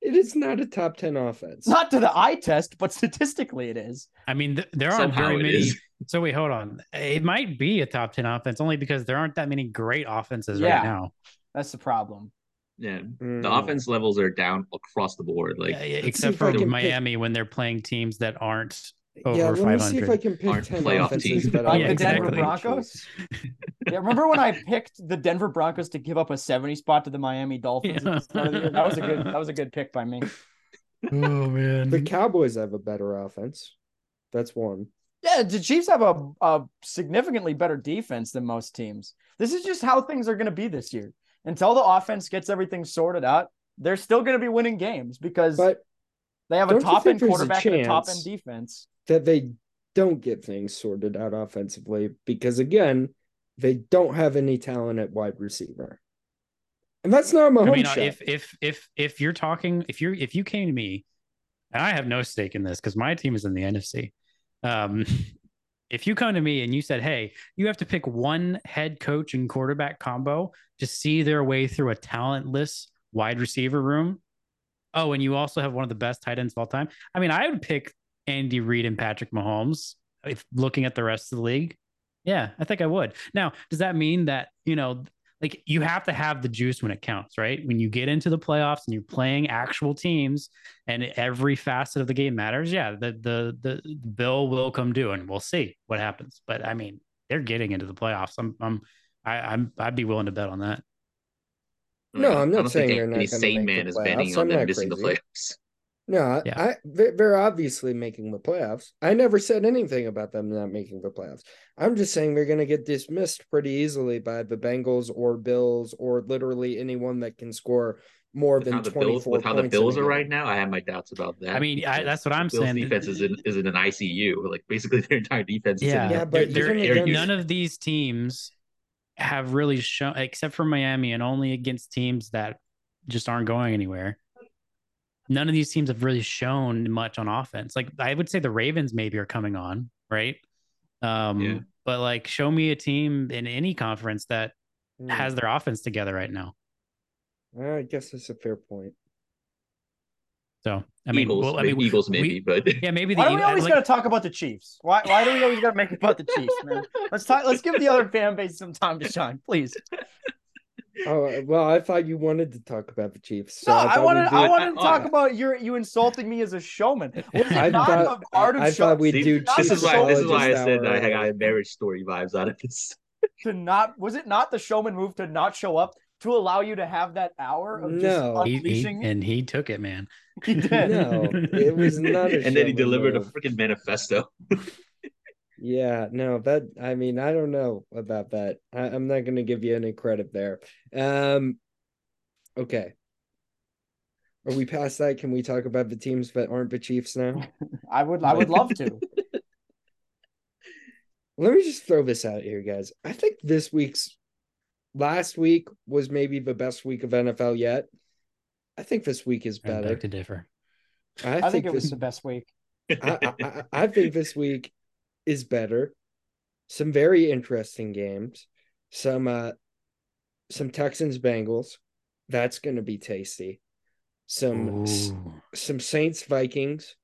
It is not a top 10 offense. Not to the eye test, but statistically it is. I mean, th- there aren't Somehow very many. is. So wait, hold on. It might be a top ten offense only because there aren't that many great offenses Yeah. right now. That's the problem. Yeah, Mm. the offense levels are down across the board. Like Yeah, yeah, except for can pick- Miami when they're playing teams that aren't over yeah, let me see if I can pick Aren't 10 playoff offenses teams. that Like I the Denver. Broncos? Yeah, remember when I picked the Denver Broncos to give up a 70 spot to the Miami Dolphins at the start of the year? That was a good that was a good pick by me. oh man. The Cowboys have a better offense. That's one. Yeah, the Chiefs have a, a significantly better defense than most teams. This is just how things are going to be this year. Until the offense gets everything sorted out, they're still going to be winning games because But they have a top end there's a quarterback and a top end defense. that they don't get things sorted out offensively because again, they don't have any talent at wide receiver. And that's not my I mean, shot. if if if if you're talking, if you're if you came to me, and I have no stake in this because my team is in the NFC. Um, if you come to me and you said, "Hey, you have to pick one head coach and quarterback combo to see their way through a talentless wide receiver room," oh, and you also have one of the best tight ends of all time. I mean, I would pick Andy Reid and Patrick Mahomes. If looking at the rest of the league, yeah, I think I would. Now, does that mean that you know? Like you have to have the juice when it counts, right? When you get into the playoffs and you're playing actual teams and every facet of the game matters, yeah, the the the bill will come due and we'll see what happens. But I mean, they're getting into the playoffs. I'm I'm I, I'm I'd be willing to bet on that. No, I'm I not don't saying think they're not any gonna sane man is betting playoffs. on I'm them not missing the crazy. playoffs. No, I, Yeah. I they- they're obviously making the playoffs. I never said anything about them not making the playoffs. I'm just saying they're going to get dismissed pretty easily by the Bengals or Bills or literally anyone that can score more With how than the 24 Bills, with how the Bills are right now, I have my doubts about that. I mean, I, that's what I'm the Bills saying. defense is in, is in an ICU. Like basically their entire defense is yeah, in Yeah, an- but they're- you've they're- only none of these teams have really shown, except for Miami, and only against teams that just aren't going anywhere. None of these teams have really shown much on offense. Like I would say the Ravens maybe are coming on, right? Um, Yeah. but like show me a team in any conference that Hmm, has their offense together right now. I guess that's a fair point. So I mean, Eagles, well, I maybe, mean, Eagles we- maybe, but yeah, maybe the Eagles. Why do we always like- got to talk about the Chiefs? Why why do we always got to make it about the Chiefs, man? Let's talk. Let's give the other fan base some time to shine, please. Oh uh, well, I thought you wanted to talk about the Chiefs. So no, I, I, wanted do I wanted to talk yeah. about your you insulting me as a showman. Was it I not thought art of I show thought we'd do this is why this is why I said hour I got earlier. marriage story vibes out of this. to not was it not the showman move to not show up to allow you to have that hour of just No. he, he- and he took it, man. He did. No, it was not a and then he delivered move. a freaking manifesto. Yeah, no, that I mean, I don't know about that. I, I'm not going to give you any credit there. Um, okay. Are we past that? Can we talk about the teams that aren't the Chiefs now? I would I would love to. Let me just throw this out here, guys. I think this week's last week was maybe the best week of NFL yet. I think this week is I better. to differ. I, I think it this, was the best week. I, I, I- I think this week is better. Some very interesting games. Some uh some Texans Bengals. That's gonna be tasty. Some s- some Saints Vikings.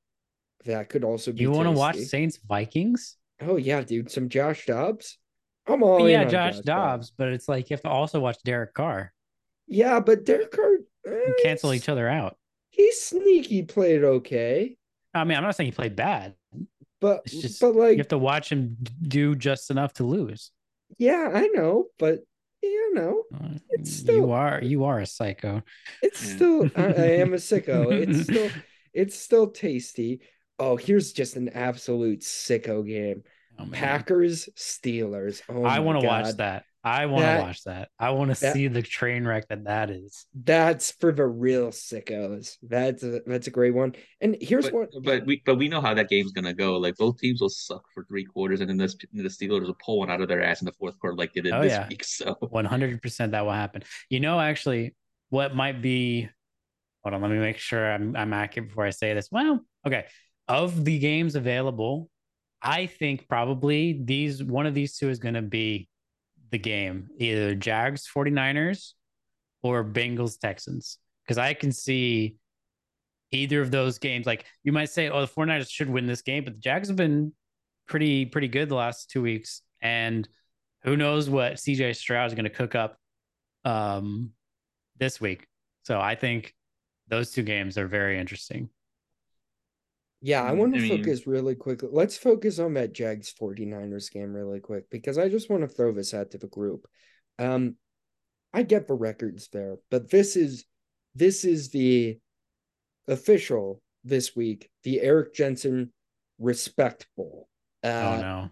That could also be You want to watch. Saints Vikings? Oh yeah, dude. Some Josh Dobbs. I'm all in yeah, on Josh, Dobbs, but it's like you have to also watch Derek Carr. Yeah, but Derek Carr eh, cancel each other out. He's sneaky played okay. I mean, I'm not saying he played bad. But It's just- but like You have to watch him do just enough to lose. yeah, I know, but you know, Uh, It's still- you are you are a psycho. it's still I, I am a sicko. It's still it's still tasty. Oh, here's just an absolute sicko game. Oh. Packers Steelers. Oh, I want to watch that. I want to watch that. I want to see the train wreck that that is. That's for the real sickos. That's a, that's a great one. And here's But, what. but we but we know how that game's gonna go. Like both teams will suck for three quarters, and then the, the Steelers will pull one out of their ass in the fourth quarter, like they did Oh, this yeah. week. So 100% that will happen. You know, actually, what might be, hold on, let me make sure I'm, I'm accurate before I say this. Well, okay. Of the games available, I think probably these, one of these two is going to be the game, either Jags 49ers or Bengals Texans. Because I can see either of those games. Like you might say, oh, the 49ers should win this game, but the Jags have been pretty, pretty good the last two weeks. And who knows what CJ Stroud is going to cook up um, this week. So I think those two games are very interesting. Yeah, I Mm, want to I mean- focus really quickly. Let's focus on that Jags 49ers game really quick because I just want to throw this out to the group. Um I get the records there, but this is this is the official this week, the Eric Jensen Respect Bowl. oh Uh, no.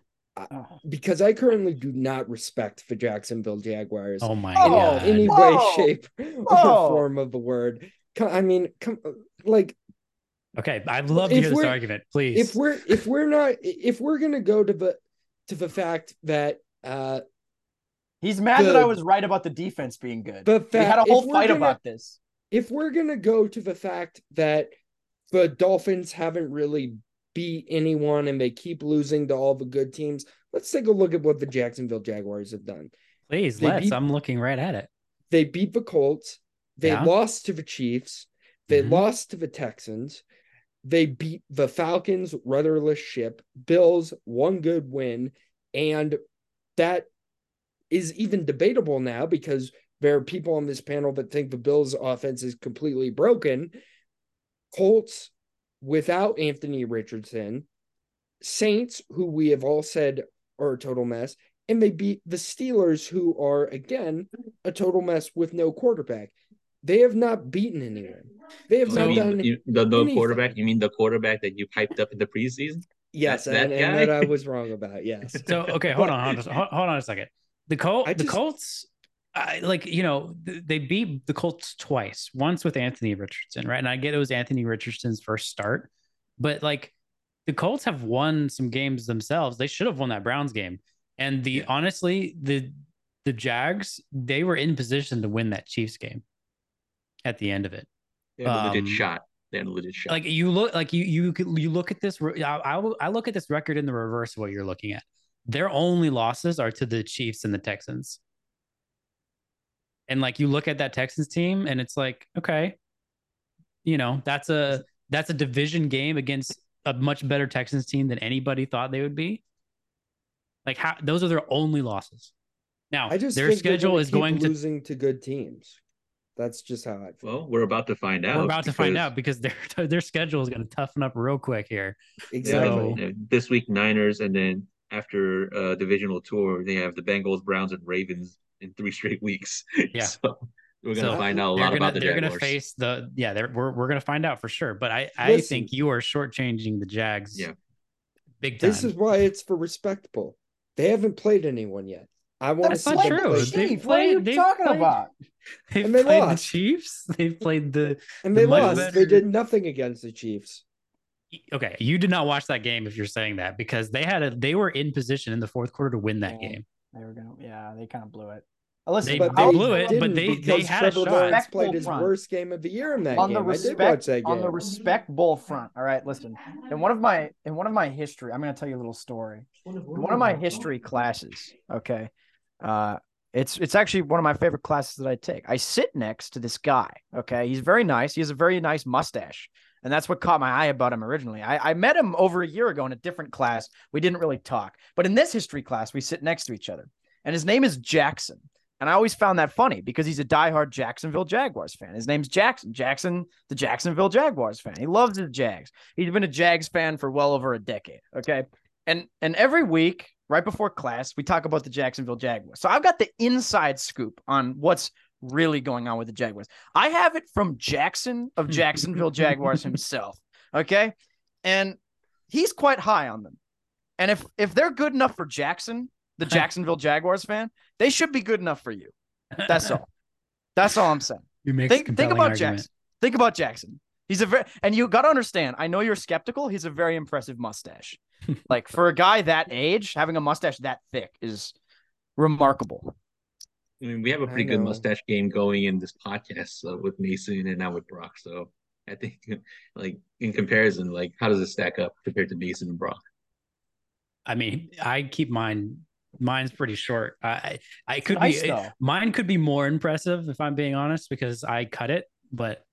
Oh. Because I currently do not respect the Jacksonville Jaguars Oh my Oh, in god. any way, Oh. shape, Oh. or form of the word. I mean, come like Okay, I'd love to If hear this argument, please. if we're if we're not if we're gonna go to the to the fact that uh He's mad that I was right about the defense being good. the we had a whole fight gonna- about this. if we're gonna go to the fact that the Dolphins haven't really beat anyone and they keep losing to all the good teams, let's take a look at what the Jacksonville Jaguars have done. please, they let's. beat- I'm looking right at it. They beat the Colts, they Yeah. lost to the Chiefs, they Mhm. lost to the Texans, they beat the Falcons, rudderless ship, Bills, one good win, and that is even debatable now because there are people on this panel that think the Bills' offense is completely broken. Colts without Anthony Richardson, Saints, who we have all said are a total mess, and they beat the Steelers, who are again a total mess with no quarterback. They have not beaten anyone. They have So not done. you, the, the anything. quarterback? You mean the quarterback that you hyped up in the preseason? yes, that- and, that and that I was wrong about. Yes. So okay, hold on, hold on, hold hold on a second. The Colt, I the just- Colts, I, like you know, they beat the Colts twice. Once with Anthony Richardson, right? And I get it was Anthony Richardson's first start, but like the Colts have won some games themselves. They should have won that Browns game. And the Yeah. honestly, the the Jags, they were in position to win that Chiefs game at the end of it. They had a legit Um, shot. They had a legit shot. like you look like you you you look at this I, I I look at this record in the reverse of what you're looking at their only losses are to the chiefs and the texans and like you look at that texans team and it's like okay you know that's a that's a division game against a much better texans team than anybody thought they would be like how those are their only losses now I just their schedule is keep going to losing to good teams. That's just how I feel. well, we're about to find out. we're about to find out because their their schedule is going to toughen up real quick here exactly. So- Uh, This week, Niners, and then after uh divisional tour, they have the Bengals, Browns, and Ravens in three straight weeks. Yeah. so we're gonna So find out a lot gonna, about the they're Jaguars. gonna face the yeah they're, we're, we're gonna find out for sure but i i Listen. think you are shortchanging the jags Yeah. big time This is why it's for respectable. They haven't played anyone yet. I want to That's see them true. play. They- Chief, what are you they've talking played- about? they've and they played lost. the chiefs they've played the And they much lost. better- They did nothing against the Chiefs. okay you did not watch that game if you're saying that because they had a they were in position in the fourth quarter to win that Yeah. game They were gonna, yeah, they kind of blew it. Listen, They- But they they blew it, but they- they because had a shot. Lawrence played his front. worst game of the year in that on game. the I did watch respect that on the game. respect bowl front. All right, listen. In one of my in one of my history, I'm going to tell you a little story. In one of my history classes, okay, uh, it's it's actually one of my favorite classes that I take. I sit next to this guy. Okay, he's very nice. He has a very nice mustache, and that's what caught my eye about him originally. I, I met him over a year ago in a different class. We didn't really talk, but in this history class, we sit next to each other, and his name is Jackson. And I always found that funny because he's a diehard Jacksonville Jaguars fan. His name's Jackson. Jackson, the Jacksonville Jaguars fan. He loves the Jags. He's been a Jags fan for well over a decade. Okay. And and every week, right before class, we talk about the Jacksonville Jaguars. So I've got the inside scoop on what's really going on with the Jaguars. I have it from Jackson of Jacksonville Jaguars himself. Okay. And he's quite high on them. And if if they're good enough for Jackson, the Jacksonville Jaguars fan, they should be good enough for you. That's all. That's all I'm saying. you make Think, think about Jackson. Think about Jackson. He's a very and you got to understand. I know you're skeptical. He's a very impressive mustache. like for a guy that age, having a mustache that thick is remarkable. I mean, we have a pretty good mustache game going in this podcast uh, with Mason and now with Brock. So I think, like in comparison, like how does it stack up compared to Mason and Brock? I mean, I keep mine. Mine's pretty short. I I could Nice, be though. mine could be more impressive if I'm being honest because I cut it. But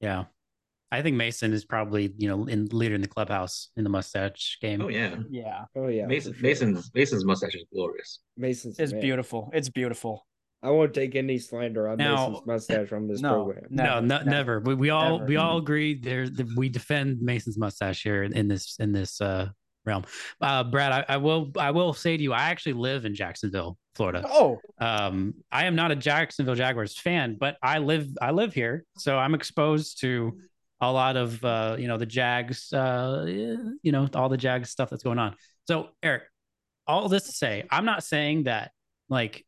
yeah, I think Mason is probably you know in leader in the clubhouse in the mustache game. Oh yeah, Yeah, Oh yeah, Mason for sure. Mason's Mason's mustache is glorious. Mason's it's man. beautiful. It's beautiful. I won't take any slander on Now- Mason's mustache from this No, program. no, no, never. We, we all Never. we all agree there. that We defend Mason's mustache here in, in this in this uh, realm. Uh, Brad, I, I will I will say to you, I actually live in Jacksonville, Florida. Oh, Um, I am not a Jacksonville Jaguars fan, but I live I live here, so I'm exposed to a lot of uh, you know the Jags, uh, you know all the Jags stuff that's going on. So, Eric, all this to say, I'm not saying that like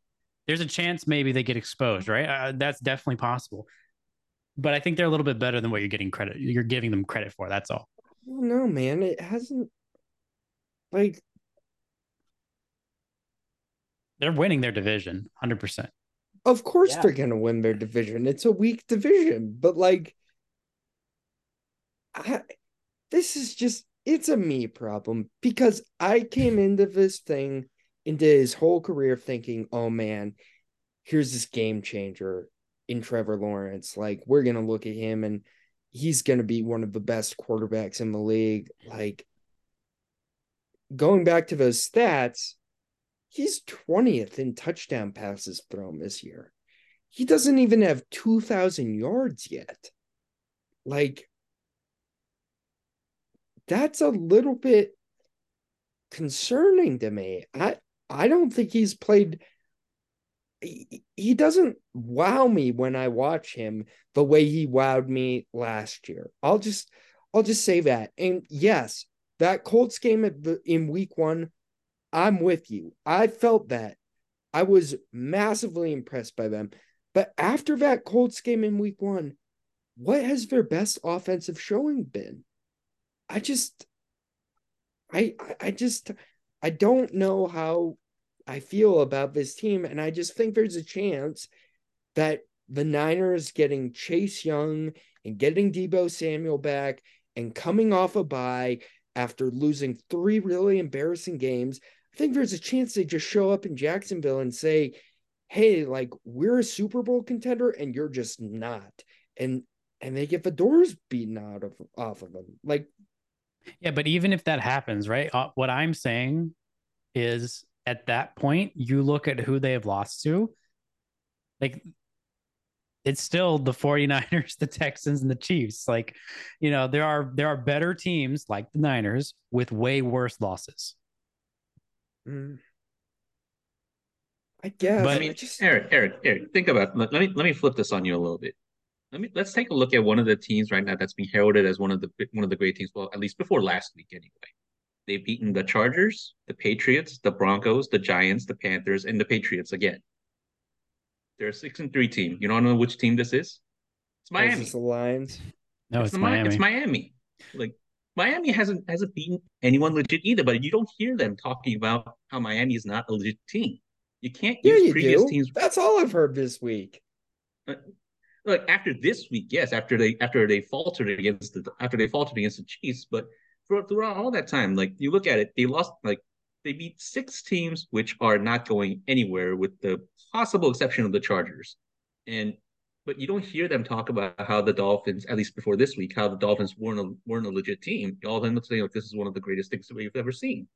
there's a chance maybe they get exposed, right? Uh, that's definitely possible. But I think they're a little bit better than what you're getting credit. You're giving them credit for. That's all. No, man, it hasn't. Like they're winning their division, hundred percent. Of course, Yeah. they're gonna win their division. It's a weak division, but like, I, this is just it's a me problem because I came into this thing into his whole career thinking, oh man, here's this game changer in Trevor Lawrence. Like, we're gonna look at him and he's gonna be one of the best quarterbacks in the league. Like, going back to those stats, he's 20th in touchdown passes thrown this year. He doesn't even have 2,000 yards yet. Like, that's a little bit concerning to me. I I don't think he's played he, doesn't wow me when I watch him the way he wowed me last year. I'll just I'll just say that. And yes, that Colts game the, in week 1, I'm with you. I felt that. I was massively impressed by them. But after that Colts game in week 1, what has their best offensive showing been? I just I I just I don't know how I feel about this team and I just think there's a chance that the Niners getting Chase Young and getting Deebo Samuel back and coming off a bye after losing three really embarrassing games, I think there's a chance they just show up in Jacksonville and say, "Hey, like we're a Super Bowl contender and you're just not." And and they get the doors beaten out of off of them. Like Yeah, but even if that happens, right? Uh, what I'm saying is at that point, you look at who they have lost to. Like it's still the 49ers, the Texans, and the Chiefs. Like, you know, there are there are better teams like the Niners with way worse losses. mm, I guess But- I I mean, just Eric, Eric, Eric, think about let, let me let me flip this on you a little bit. Let me let's take a look at one of the teams right now that's being heralded as one of the one of the great teams. Well, at least before last week, anyway. They've beaten the Chargers, the Patriots, the Broncos, the Giants, the Panthers, and the Patriots again. They're a six and three team. You don't know which team this is? It's Miami. versus the Lions. No, it's, the Mi- Miami. It's Miami. Like Miami hasn't hasn't beaten anyone legit either, but you don't hear them talking about how Miami is not a legit team. You can't Yeah, use you previous do. teams That's all I've heard this week. Like after this week, yes, after they after they faltered against the after they faltered against the Chiefs, but throughout all that time, like you look at it, they lost like they beat six teams which are not going anywhere, with the possible exception of the Chargers, and but you don't hear them talk about how the Dolphins, at least before this week, how the Dolphins weren't a, weren't a legit team. All of them saying like this is one of the greatest things that we've ever seen.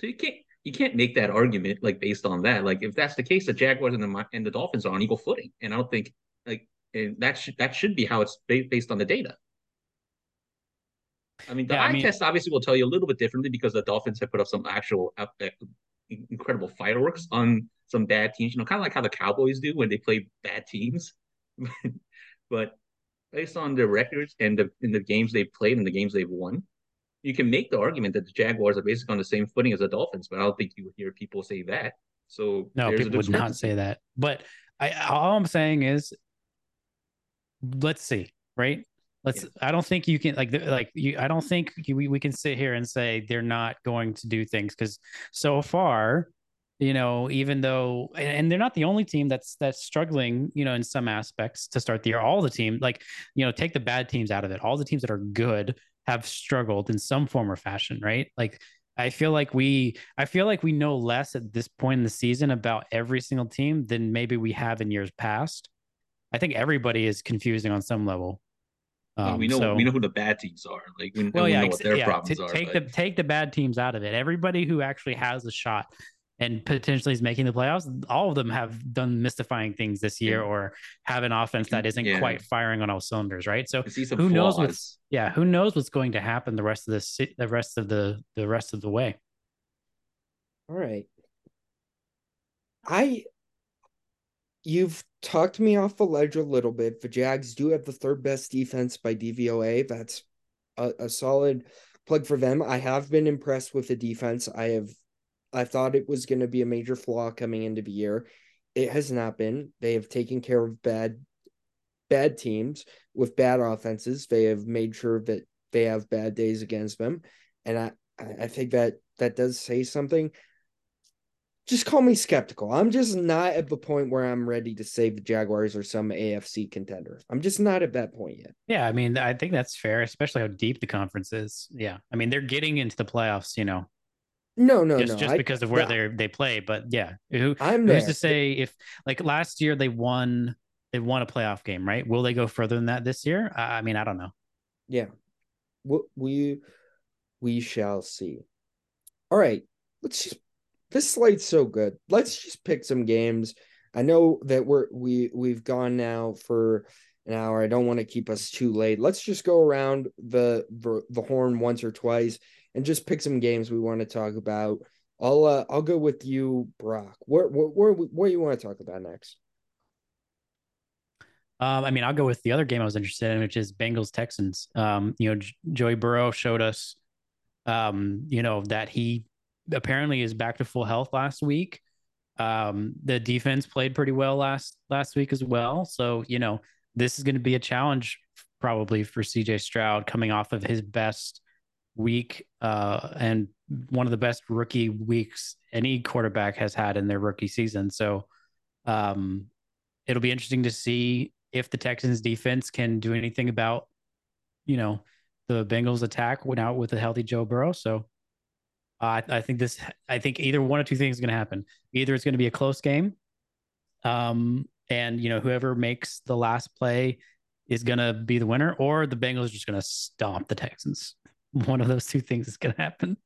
So you can't you can't make that argument like based on that. Like if that's the case, the Jaguars and the and the Dolphins are on equal footing, and I don't think like and that should that should be how it's based on the data. I mean, the Yeah, I eye mean- test obviously will tell you a little bit differently because the Dolphins have put up some actual uh, uh, incredible fireworks on some bad teams. You know, kind of like how the Cowboys do when they play bad teams. but based on their records and the in the games they've played and the games they've won, you can make the argument that the Jaguars are basically on the same footing as the Dolphins. But I don't think you would hear people say that. So No, people would not say that. But I all I'm saying is let's see, right? Let's Yeah. I don't think you can like like you I don't think you, we, we can sit here and say they're not going to do things cuz so far you know even though and, and they're not the only team that's that's struggling you know in some aspects to start the year all the team like you know take the bad teams out of it all the teams that are good have struggled in some form or fashion right like I feel like we I feel like we know less at this point in the season about every single team than maybe we have in years past. I think everybody is confusing on some level. Um, we know so- we know who the bad teams are. Like we, well, we yeah, know what their yeah, problems t- are. Take but- the take the bad teams out of it. Everybody who actually has a shot and potentially is making the playoffs, all of them have done mystifying things this year Yeah. or have an offense that isn't Yeah. quite firing on all cylinders, right? So to see some who knows what's yeah, who knows what's going to happen the rest of the the rest of the the rest of the way. All right. I you've talked me off the ledge a little bit. The Jags do have the third best defense by DVOA. That's a, a solid plug for them. I have been impressed with the defense. I have I thought it was going to be a major flaw coming into the year. It has not been. They have taken care of bad bad teams with bad offenses. They have made sure that they have bad days against them. And I, I think that that does say something. Just call me skeptical. I'm just not at the point where I'm ready to save the Jaguars or some AFC contender. I'm just not at that point yet. Yeah, I mean, I think that's fair, especially how deep the conference is. Yeah, I mean, they're getting into the playoffs, you know, no, no, just, no. just I, because of where they they play. But yeah, who, I'm who's there. to say if like last year they won they won a playoff game, right? Will they go further than that this year? I, I mean, I don't know. Yeah, we, we we shall see. All right, let's just. This slate's so good. Let's just pick some games. I know that we're we we've gone now for an hour. I don't want to keep us too late. Let's just go around the the, horn once or twice and just pick some games we want to talk about. I'll uh, I'll go with you, Brock. What where where, where you want to talk about next? Um, I mean, I'll go with the other game I was interested in, which is Bengals Texans. Um, you know, J- Joey Burrow showed us, um, you know, that he apparently is back to full health last week. Um, the defense played pretty well last last week as well. So, you know, this is going to be a challenge probably for CJ Stroud coming off of his best week uh, and one of the best rookie weeks any quarterback has had in their rookie season. So, um, it'll be interesting to see if the Texans defense can do anything about, you know, the Bengals attack went out with a healthy Joe Burrow. So uh, I think this, I think either one or two things is going to happen. Either it's going to be a close game, um, and you know whoever makes the last play is going to be the winner, or the Bengals are just going to stomp the Texans. One of those two things is going to happen.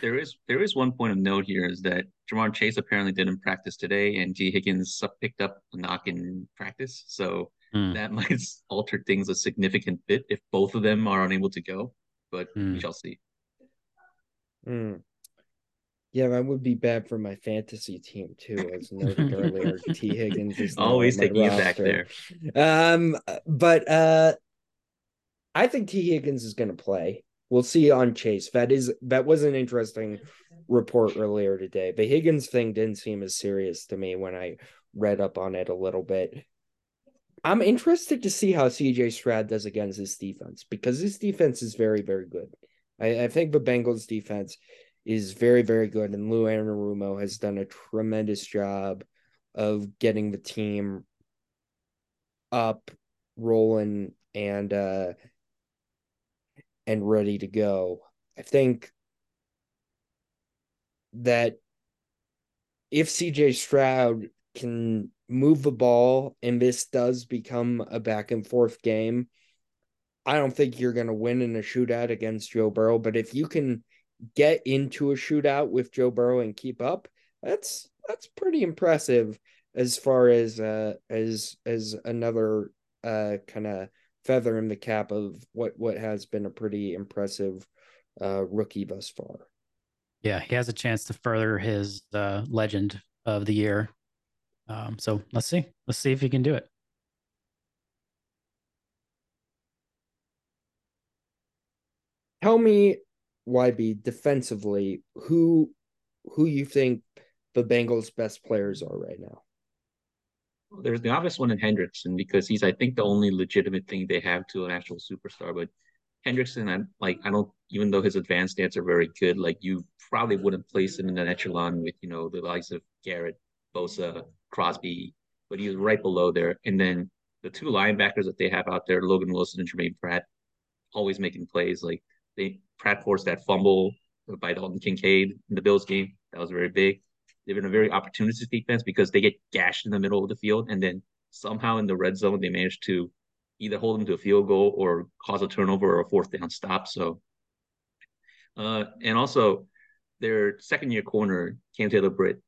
There is there is one point of note here is that Ja'Marr Chase apparently didn't practice today, and Tee Higgins picked up a knock in practice, so Mm. that might alter things a significant bit if both of them are unable to go. But we Mm. shall see. Mm. Yeah, that would be bad for my fantasy team too, as noted earlier. Tee Higgins is Always taking it back there. Um, but uh, I think Tee Higgins is going to play. We'll see on Chase. That is that was an interesting report earlier today. The Higgins thing didn't seem as serious to me when I read up on it a little bit. I'm interested to see how CJ Stroud does against this defense because this defense is very, very good. I, I think the Bengals defense is very, very good, and Lou Anarumo has done a tremendous job of getting the team up, rolling, and uh and ready to go. I think that if CJ Stroud can move the ball and this does become a back and forth game, I don't think you're going to win in a shootout against Joe Burrow. But if you can get into a shootout with Joe Burrow and keep up, that's that's pretty impressive as far as uh as as another uh kind of feather in the cap of what what has been a pretty impressive uh rookie thus far. Yeah, he has a chance to further his uh, legend of the year. Um, so let's see. Let's see if he can do it. Tell me, YB, defensively, who who you think the Bengals' best players are right now? There's the obvious one in Hendrickson because he's, I think, the only legitimate thing they have to an actual superstar. But Hendrickson, I like, I don't, even though his advanced stats are very good, like you probably wouldn't place him in an echelon with, you know, the likes of Garrett, Bosa, Crosby, but he's right below there. And then the two linebackers that they have out there, Logan Wilson and Germaine Pratt, always making plays. Like they Pratt forced that fumble by Dalton Kincaid in the Bills game. That was very big. They've been a very opportunistic defense because they get gashed in the middle of the field, and then somehow in the red zone they manage to either hold them to a field goal or cause a turnover or a fourth down stop. So, uh, and also their second year corner, Cam Taylor Britt,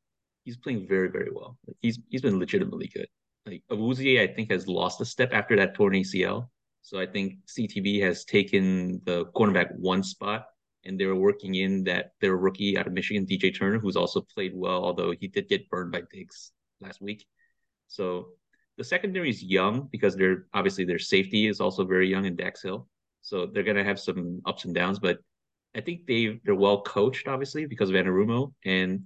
he's playing very very well. Like he's he's been legitimately good. Like Awuzie, I think has lost a step after that torn ACL. So I think CTB has taken the cornerback one spot and they were working in that their rookie out of Michigan, DJ Turner, who's also played well, although he did get burned by Diggs last week. So the secondary is young because they're obviously their safety is also very young in Dax Hill. So they're gonna have some ups and downs, but I think they they're well coached, obviously, because of Anarumo, and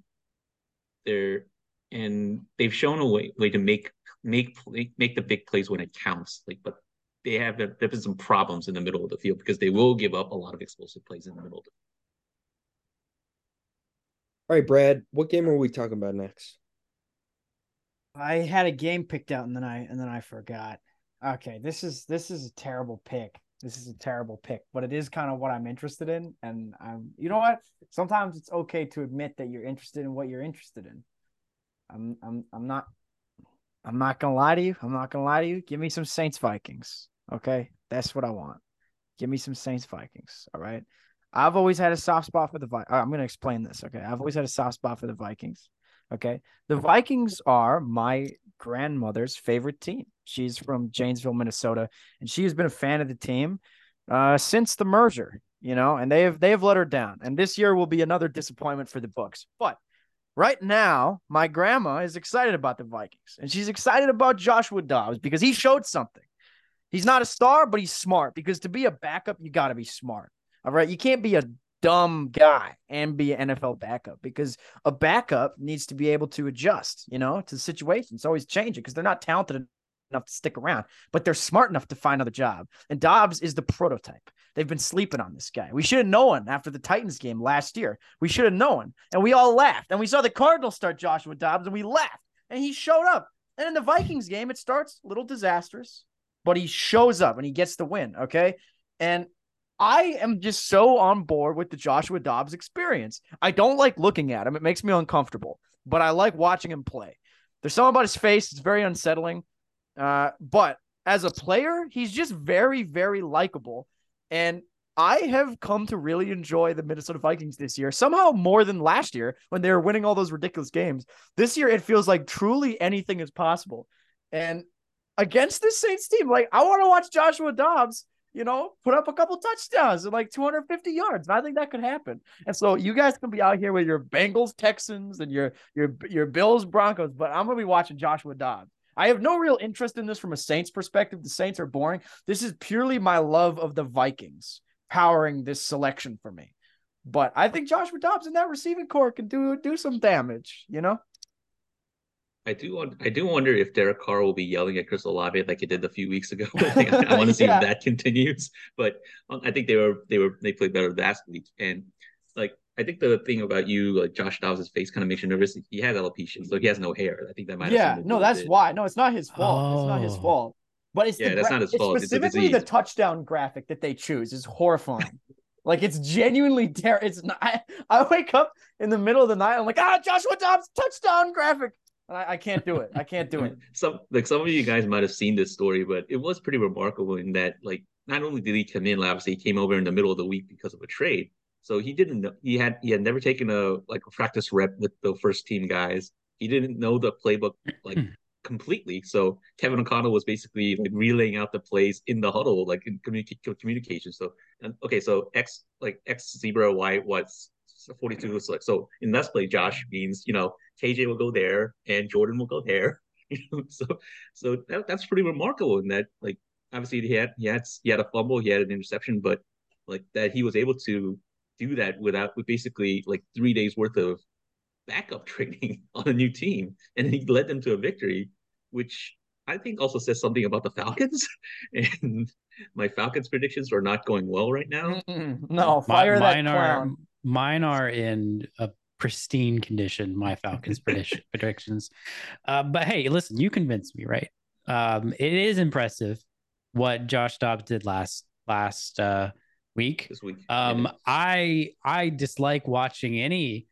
they're and they've shown a way, way to make make make the big plays when it counts. Like, but they have there been some problems in the middle of the field because they will give up a lot of explosive plays in the middle of the All right, Brad, what game are we talking about next? I had a game picked out and then I and then I forgot. Okay, this is this is a terrible pick. This is a terrible pick, but it is kind of what I'm interested in. And I'm, you know what? Sometimes it's okay to admit that you're interested in what you're interested in. I'm, I'm, I'm not, I'm not gonna lie to you. I'm not gonna lie to you. Give me some Saints Vikings. Okay, that's what I want. Give me some Saints Vikings. All right. I've always had a soft spot for the Vikings. I'm gonna explain this. Okay, I've always had a soft spot for the Vikings. Okay, the Vikings are my grandmother's favorite team. She's from Janesville, Minnesota, and she has been a fan of the team uh, since the merger. You know, and they have they have let her down. And this year will be another disappointment for the books. But right now, my grandma is excited about the Vikings, and she's excited about Joshua Dobbs because he showed something. He's not a star, but he's smart. Because to be a backup, you got to be smart. All right, you can't be a dumb guy and be an NFL backup because a backup needs to be able to adjust, you know, to the situation. It's always changing because they're not talented enough to stick around, but they're smart enough to find another job. And Dobbs is the prototype. They've been sleeping on this guy. We should have known after the Titans game last year. We should have known. And we all laughed. And we saw the Cardinals start Joshua Dobbs and we laughed. And he showed up. And in the Vikings game, it starts a little disastrous, but he shows up and he gets the win. Okay. And I am just so on board with the Joshua Dobbs experience. I don't like looking at him, it makes me uncomfortable, but I like watching him play. There's something about his face, it's very unsettling. Uh, but as a player, he's just very, very likable. And I have come to really enjoy the Minnesota Vikings this year, somehow more than last year when they were winning all those ridiculous games. This year, it feels like truly anything is possible. And against this Saints team, like I want to watch Joshua Dobbs you know, put up a couple touchdowns and like 250 yards. And I think that could happen. And so you guys can be out here with your Bengals, Texans, and your your your Bills, Broncos, but I'm gonna be watching Joshua Dobbs. I have no real interest in this from a Saints perspective. The Saints are boring. This is purely my love of the Vikings powering this selection for me. But I think Joshua Dobbs in that receiving corps can do do some damage, you know? I do want, I do wonder if Derek Carr will be yelling at Chris Olave like he did a few weeks ago. I, I, I want to see yeah. if that continues. But um, I think they were they were they played better last week. And like I think the thing about you, like Josh Dobbs' face kind of makes you nervous. He has alopecia, so he has no hair. I think that might. Yeah, no, that's it. why. No, it's not his fault. Oh. It's not his oh. fault. But it's yeah, the that's not his fault. Specifically, the touchdown graphic that they choose is horrifying. like it's genuinely terrible. It's not. I, I wake up in the middle of the night. I'm like, ah, Joshua Dobbs touchdown graphic. I, I can't do it. I can't do it. some like some of you guys might have seen this story, but it was pretty remarkable in that like not only did he come in, obviously he came over in the middle of the week because of a trade. So he didn't know he had he had never taken a like a practice rep with the first team guys. He didn't know the playbook like completely. So Kevin O'Connell was basically like relaying out the plays in the huddle, like in communica- communication. So and okay, so X like X zebra Y was 42 was like so in this play, Josh means you know KJ will go there and Jordan will go there. so so that, that's pretty remarkable in that like obviously he had he had he had a fumble, he had an interception, but like that he was able to do that without with basically like three days worth of backup training on a new team, and he led them to a victory, which I think also says something about the Falcons. and my Falcons predictions are not going well right now. Mm-mm. No, fire my, that clown. Mine are in a pristine condition. My Falcons prediction, predictions. Uh, but hey, listen, you convinced me, right? Um, it is impressive what Josh Dobbs did last last uh, week. This week. Um, I I dislike watching any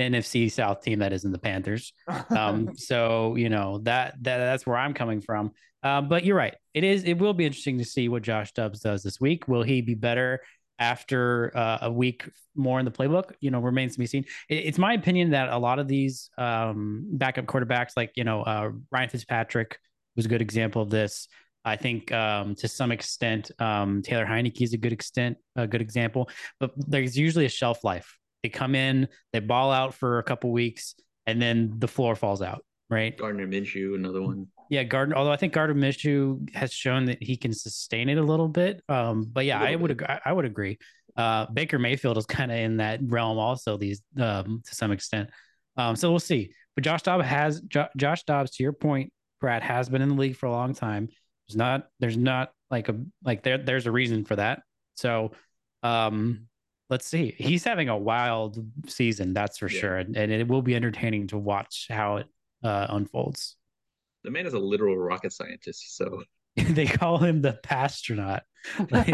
NFC South team that isn't the Panthers. Um, so you know that that that's where I'm coming from. Uh, but you're right. It is. It will be interesting to see what Josh Dobbs does this week. Will he be better after uh, a week more in the playbook? You know, remains to be seen. It, it's my opinion that a lot of these um, backup quarterbacks, like you know uh, Ryan Fitzpatrick, was a good example of this. I think um, to some extent, um, Taylor Heinicke is a good extent, a good example. But there's usually a shelf life. They come in, they ball out for a couple weeks, and then the floor falls out. Right. Gardner Minshew, another one. Yeah, Gardner. Although I think Gardner Minshew has shown that he can sustain it a little bit. Um, but yeah, I would. Ag- I would agree. Uh, Baker Mayfield is kind of in that realm also these um, to some extent. Um, so we'll see. But Josh Dobbs has jo- Josh Dobbs, to your point, Brad has been in the league for a long time. There's not there's not like a like there there's a reason for that. So um let's see. He's having a wild season, that's for Yeah. sure. And, and it will be entertaining to watch how it uh, unfolds. The man is a literal rocket scientist. So they call him the passtronaut. Like-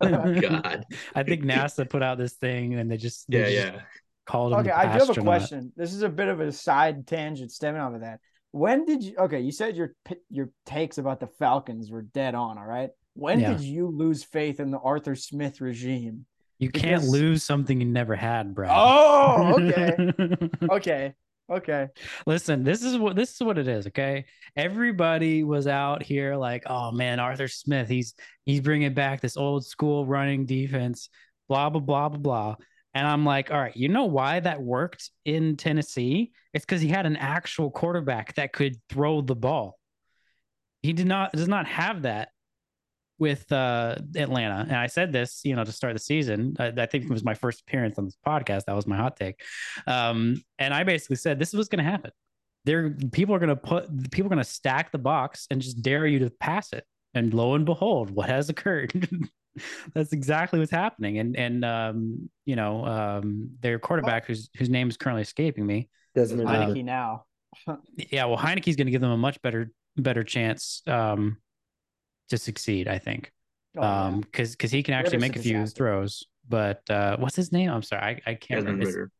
God. I think NASA put out this thing and they just they Yeah, just yeah. called him. Okay, the I do have a question. This is a bit of a side tangent stemming off of that. When did you? Okay, you said your your takes about the Falcons were dead on. All right. When Yeah. did you lose faith in the Arthur Smith regime? You can't Because- lose something you never had, bro. Oh, okay, okay, okay. Listen, this is what this is what it is. Okay, everybody was out here like, oh man, Arthur Smith, he's he's bringing back this old school running defense, blah blah blah blah blah. And I'm like, all right, you know why that worked in Tennessee? It's because he had an actual quarterback that could throw the ball. He did not does not have that with uh, Atlanta. And I said this, you know, to start the season. I, I think it was my first appearance on this podcast. That was my hot take. Um, and I basically said this is what's going to happen. There, people are going to put people are going to stack the box and just dare you to pass it. And lo and behold, what has occurred? That's exactly what's happening. And and um, you know, um, their quarterback, whose whose name is currently escaping me. Desmond Uh, Ridder. Heinicke now. Yeah, well, Heinicke's going to give them a much better better chance um, to succeed. I think Oh, um because because he can actually Ridder's make a a few disaster. throws but uh what's his name i'm sorry i, I can't Desmond remember It's Ridder.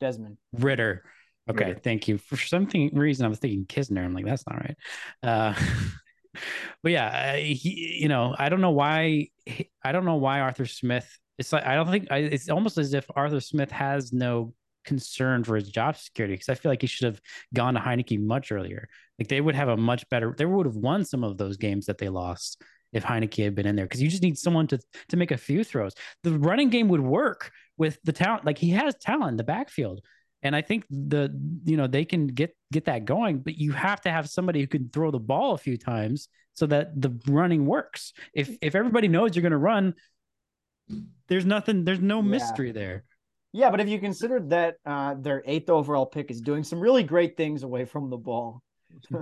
Desmond. ridder okay Ridder. thank you for something reason i was thinking kisner i'm like that's not right uh but yeah uh, he you know i don't know why i don't know why arthur smith it's like i don't think I, it's almost as if arthur smith has no concern for his job security because i feel like he should have gone to heinicke much earlier like they would have a much better they would have won some of those games that they lost if Heinicke had been in there because you just need someone to to make a few throws. The running game would work with the talent. Like he has talent in the backfield, and I think the you know they can get get that going. But you have to have somebody who can throw the ball a few times so that the running works. If if everybody knows you're going to run, there's nothing. There's no Yeah. mystery there. Yeah, but if you consider that uh, their eighth overall pick is doing some really great things away from the ball,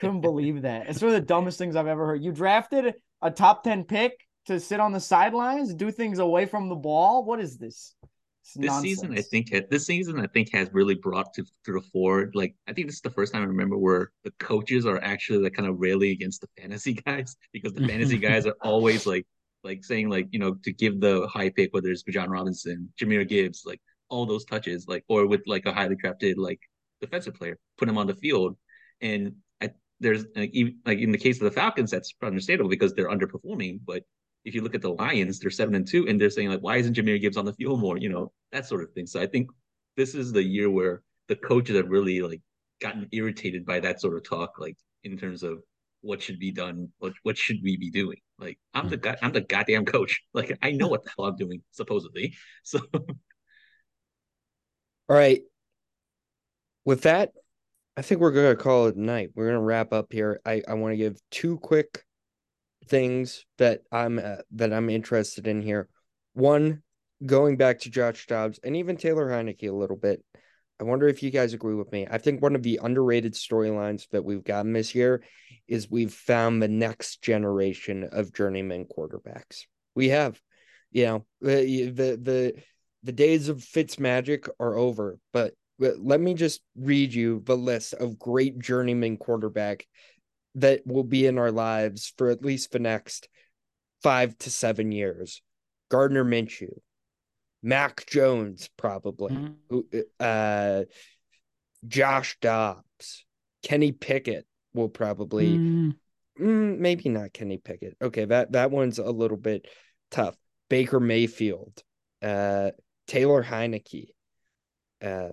couldn't believe that. It's one of the dumbest things I've ever heard. You drafted a top ten pick to sit on the sidelines, do things away from the ball. What is this? It's this season, I think this season, I think has really brought to, to the fore. Like, I think this is the first time I remember where the coaches are actually like kind of railing against the fantasy guys because the fantasy guys are always like, like saying like you know to give the high pick whether it's Bijan Robinson, Jahmyr Gibbs, like all those touches, like or with like a highly drafted like defensive player, put him on the field, and I, there's like like in the case of the Falcons, that's understandable because they're underperforming, but if you look at the Lions, they're seven and two, and they're saying like, why isn't Jahmyr Gibbs on the field more? You know, that sort of thing. So I think this is the year where the coaches have really like gotten irritated by that sort of talk, like in terms of what should be done, what what should we be doing? Like I'm the guy, I'm the goddamn coach. Like I know what the hell I'm doing, supposedly. So All right. With that, I think we're gonna call it a night. We're gonna wrap up here. I I want to give two quick things that I'm uh, that I'm interested in here. One, going back to Josh Dobbs and even Taylor Heinicke a little bit. I wonder if you guys agree with me. I think one of the underrated storylines that we've gotten this year is we've found the next generation of journeyman quarterbacks. We have, you know, the the the, days of Fitz magic are over, but but let me just read you the list of great journeyman quarterback that will be in our lives for at least the next five to seven years. Gardner Minshew, Mac Jones, probably, Mhm. uh, Josh Dobbs, Kenny Pickett will probably, Mm, mm, maybe not Kenny Pickett. Okay, that that one's a little bit tough. Baker Mayfield, uh, Taylor Heinicke, uh,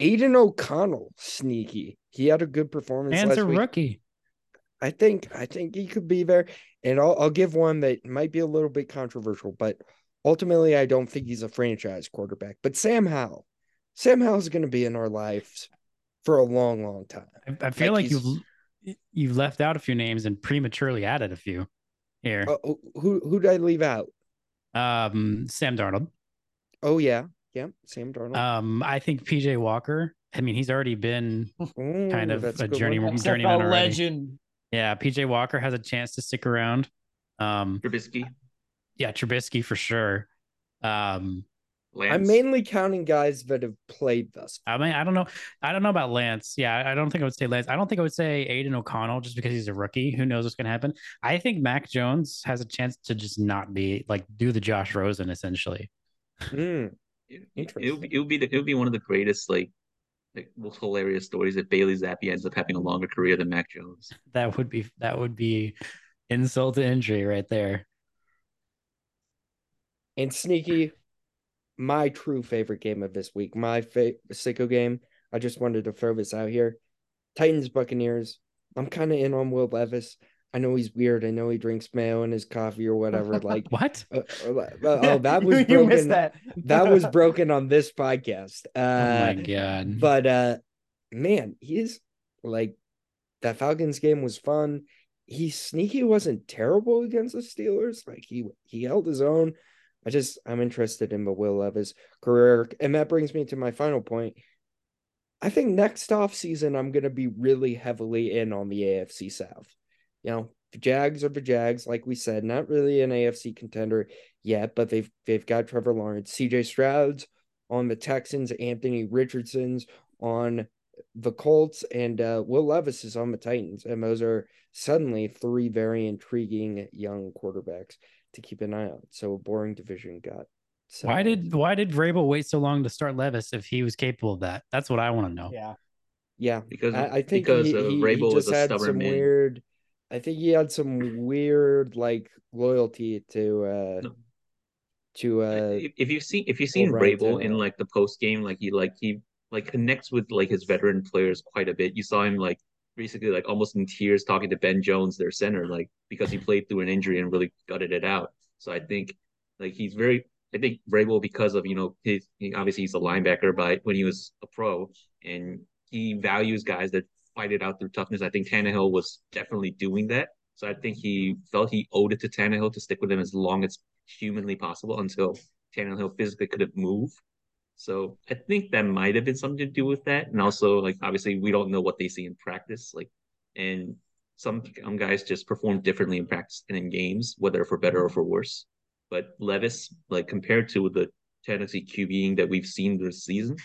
Aidan O'Connell, sneaky. He had a good performance last a week. rookie. I think I think he could be there, and I'll I'll give one that might be a little bit controversial, but ultimately I don't think he's a franchise quarterback. But Sam Howell, Sam Howell's going to be in our lives for a long, long time. I, I feel Like like, you've you've left out a few names and prematurely added a few here. Uh, who who did I leave out? Um, Sam Darnold. Oh yeah, yeah, Sam Darnold. Um, I think PJ Walker. I mean, he's already been Ooh, kind of that's a good journey- one. journeyman XFL already. legend. yeah. PJ Walker has a chance to stick around. Um, Trubisky, yeah, Trubisky for sure. Um, Lance. I'm mainly counting guys that have played thus. Far. I mean, I don't know. I don't know about Lance. Yeah, I- I don't think I would say Lance. I don't think I would say Aidan O'Connell just because he's a rookie. Who knows what's going to happen? I think Mac Jones has a chance to just not be like do the Josh Rosen essentially. Mm, It, would be, it would be the, it would be one of the greatest like like most hilarious stories if Bailey Zappe ends up having a longer career than Mac Jones. That would be that would be insult to injury right there. And sneaky, my true favorite game of this week, my fa- sicko game. I just wanted to throw this out here. Titans Buccaneers. I'm kind of in on Will Levis. I know he's weird. I know he drinks mayo in his coffee or whatever. Like, What? uh, uh, oh, that was you, broken. you missed that. that was broken on this podcast. oh my Uh, god. but uh, man, he's like that Falcons game was fun. He sneaky wasn't terrible against the Steelers. Like he he held his own. I just I'm interested in the Will Levis career, and that brings me to my final point. I think next off season I'm gonna be really heavily in on the AFC South. You know, the Jags are the Jags, like we said, not really an AFC contender yet, but they've they've got Trevor Lawrence, CJ Stroud's on the Texans, Anthony Richardson's on the Colts, and uh, Will Levis is on the Titans, and those are suddenly three very intriguing young quarterbacks to keep an eye on. So a boring division got. So why did why did Vrabel wait so long to start Levis if he was capable of that? That's what I want to know. Yeah. Yeah, Because I, I think because he, he, he just is a had stubborn some man. weird. I think he had some weird like loyalty to uh No. to uh if, if you've seen if you've seen Ryan Vrabel in like the post game, like he like he like connects with like his veteran players quite a bit. You saw him like basically like almost in tears talking to Ben Jones, their center, like because he played through an injury and really gutted it out. So I think like he's very I think Vrabel because of you know his he, obviously he's a linebacker, but when he was a pro and he values guys that fight it out through toughness. I think Tannehill was definitely doing that. So I think he felt he owed it to Tannehill to stick with him as long as humanly possible until Tannehill physically couldn't move. So I think that might have been something to do with that. And also, like obviously, we don't know what they see in practice. Like, and some some guys just perform differently in practice and in games, whether for better or for worse. But Levis, like compared to the Tennessee QBing that we've seen this season,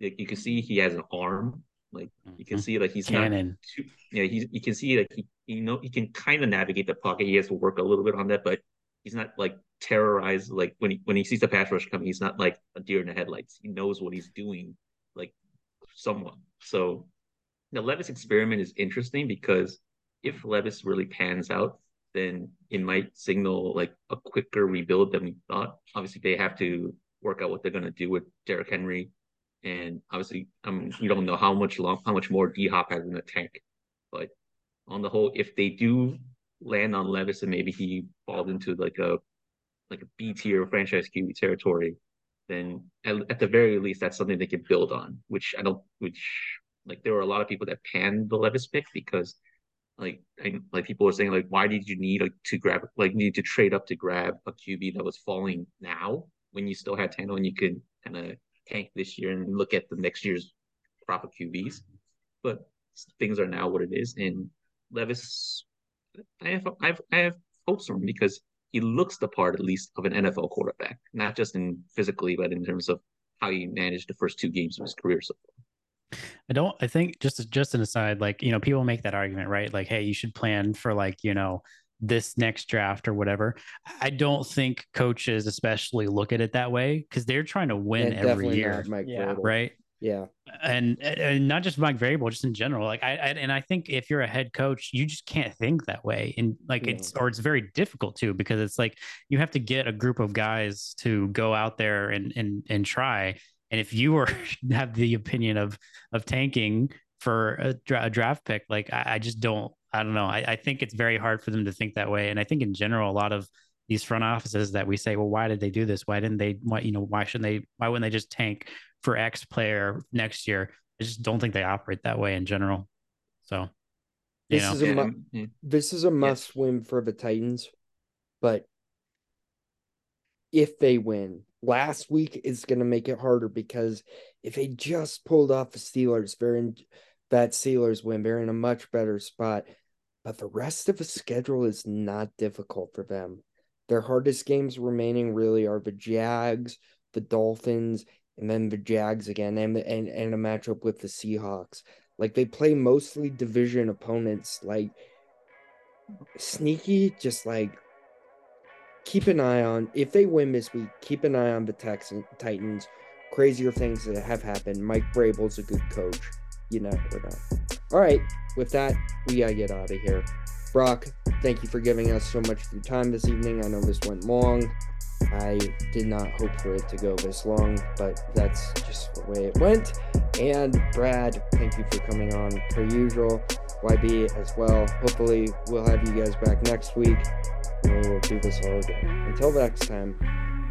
like you can see he has an arm. Like you can mm-hmm. see like he's not Cannon. too, yeah, he's you can see like he you know he can kind of navigate the pocket. He has to work a little bit on that, but he's not like terrorized. Like when he when he sees the pass rush coming, he's not like a deer in the headlights. He knows what he's doing, like someone. So the Levis experiment is interesting because if Levis really pans out, then it might signal like a quicker rebuild than we thought. Obviously, they have to work out what they're going to do with Derrick Henry, and obviously, um, we don't know how much long, how much more D Hop has in the tank. But on the whole, if they do land on Levis and maybe he falls into like a like a B tier franchise QB territory, then at, at the very least, that's something they can build on. Which I don't, which like there were a lot of people that panned the Levis pick because like I, like people were saying like why did you need like to grab like need to trade up to grab a QB that was falling now when you still had Tano and you could kind of tank this year and look at the next year's crop of QBs, but things are now what it is and Levis I have I have I have hopes for him because he looks the part at least of an NFL quarterback, not just in physically, but in terms of how he managed the first two games of his career so far. I don't. I think just just an aside, like you know, people make that argument, right? Like, hey, you should plan for like you know this next draft or whatever. I don't think coaches especially look at it that way because they're trying to win and every year, Mike Yeah. Right? Yeah, And and not just Mike Vrabel, just in general. Like I, I and I think if you're a head coach, you just can't think that way, and like No. it's or it's very difficult to because it's like you have to get a group of guys to go out there and and and try. And if you are have the opinion of of tanking for a, dra- a draft pick, like I, I just don't. I don't know. I, I think it's very hard for them to think that way. And I think in general, a lot of these front offices that we say, well, why did they do this? Why didn't they? Why you know? Why shouldn't they? Why wouldn't they just tank for X player next year? I just don't think they operate that way in general. So, This know, is a mu- yeah. this is a must win for the Titans, but if they win. Last week is going to make it harder because if they just pulled off the Steelers, they're in that Steelers win, they're in a much better spot. But the rest of the schedule is not difficult for them. Their hardest games remaining really are the Jags, the Dolphins, and then the Jags again, and and, and a matchup with the Seahawks. Like they play mostly division opponents. Like sneaky, just like keep an eye on if they win this week. Keep an eye on the Texans, Titans. Crazier things that have happened. Mike Vrabel's a good coach. You never know. All right, with that, we gotta get out of here. Brock, thank you for giving us so much of your time this evening. I know this went long. I did not hope for it to go this long, but that's just the way it went. And Brad, thank you for coming on per usual. YB as well. Hopefully, we'll have you guys back next week and we will do this all again. Until next time,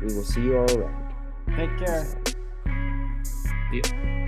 we will see you all around. Take care. Yeah.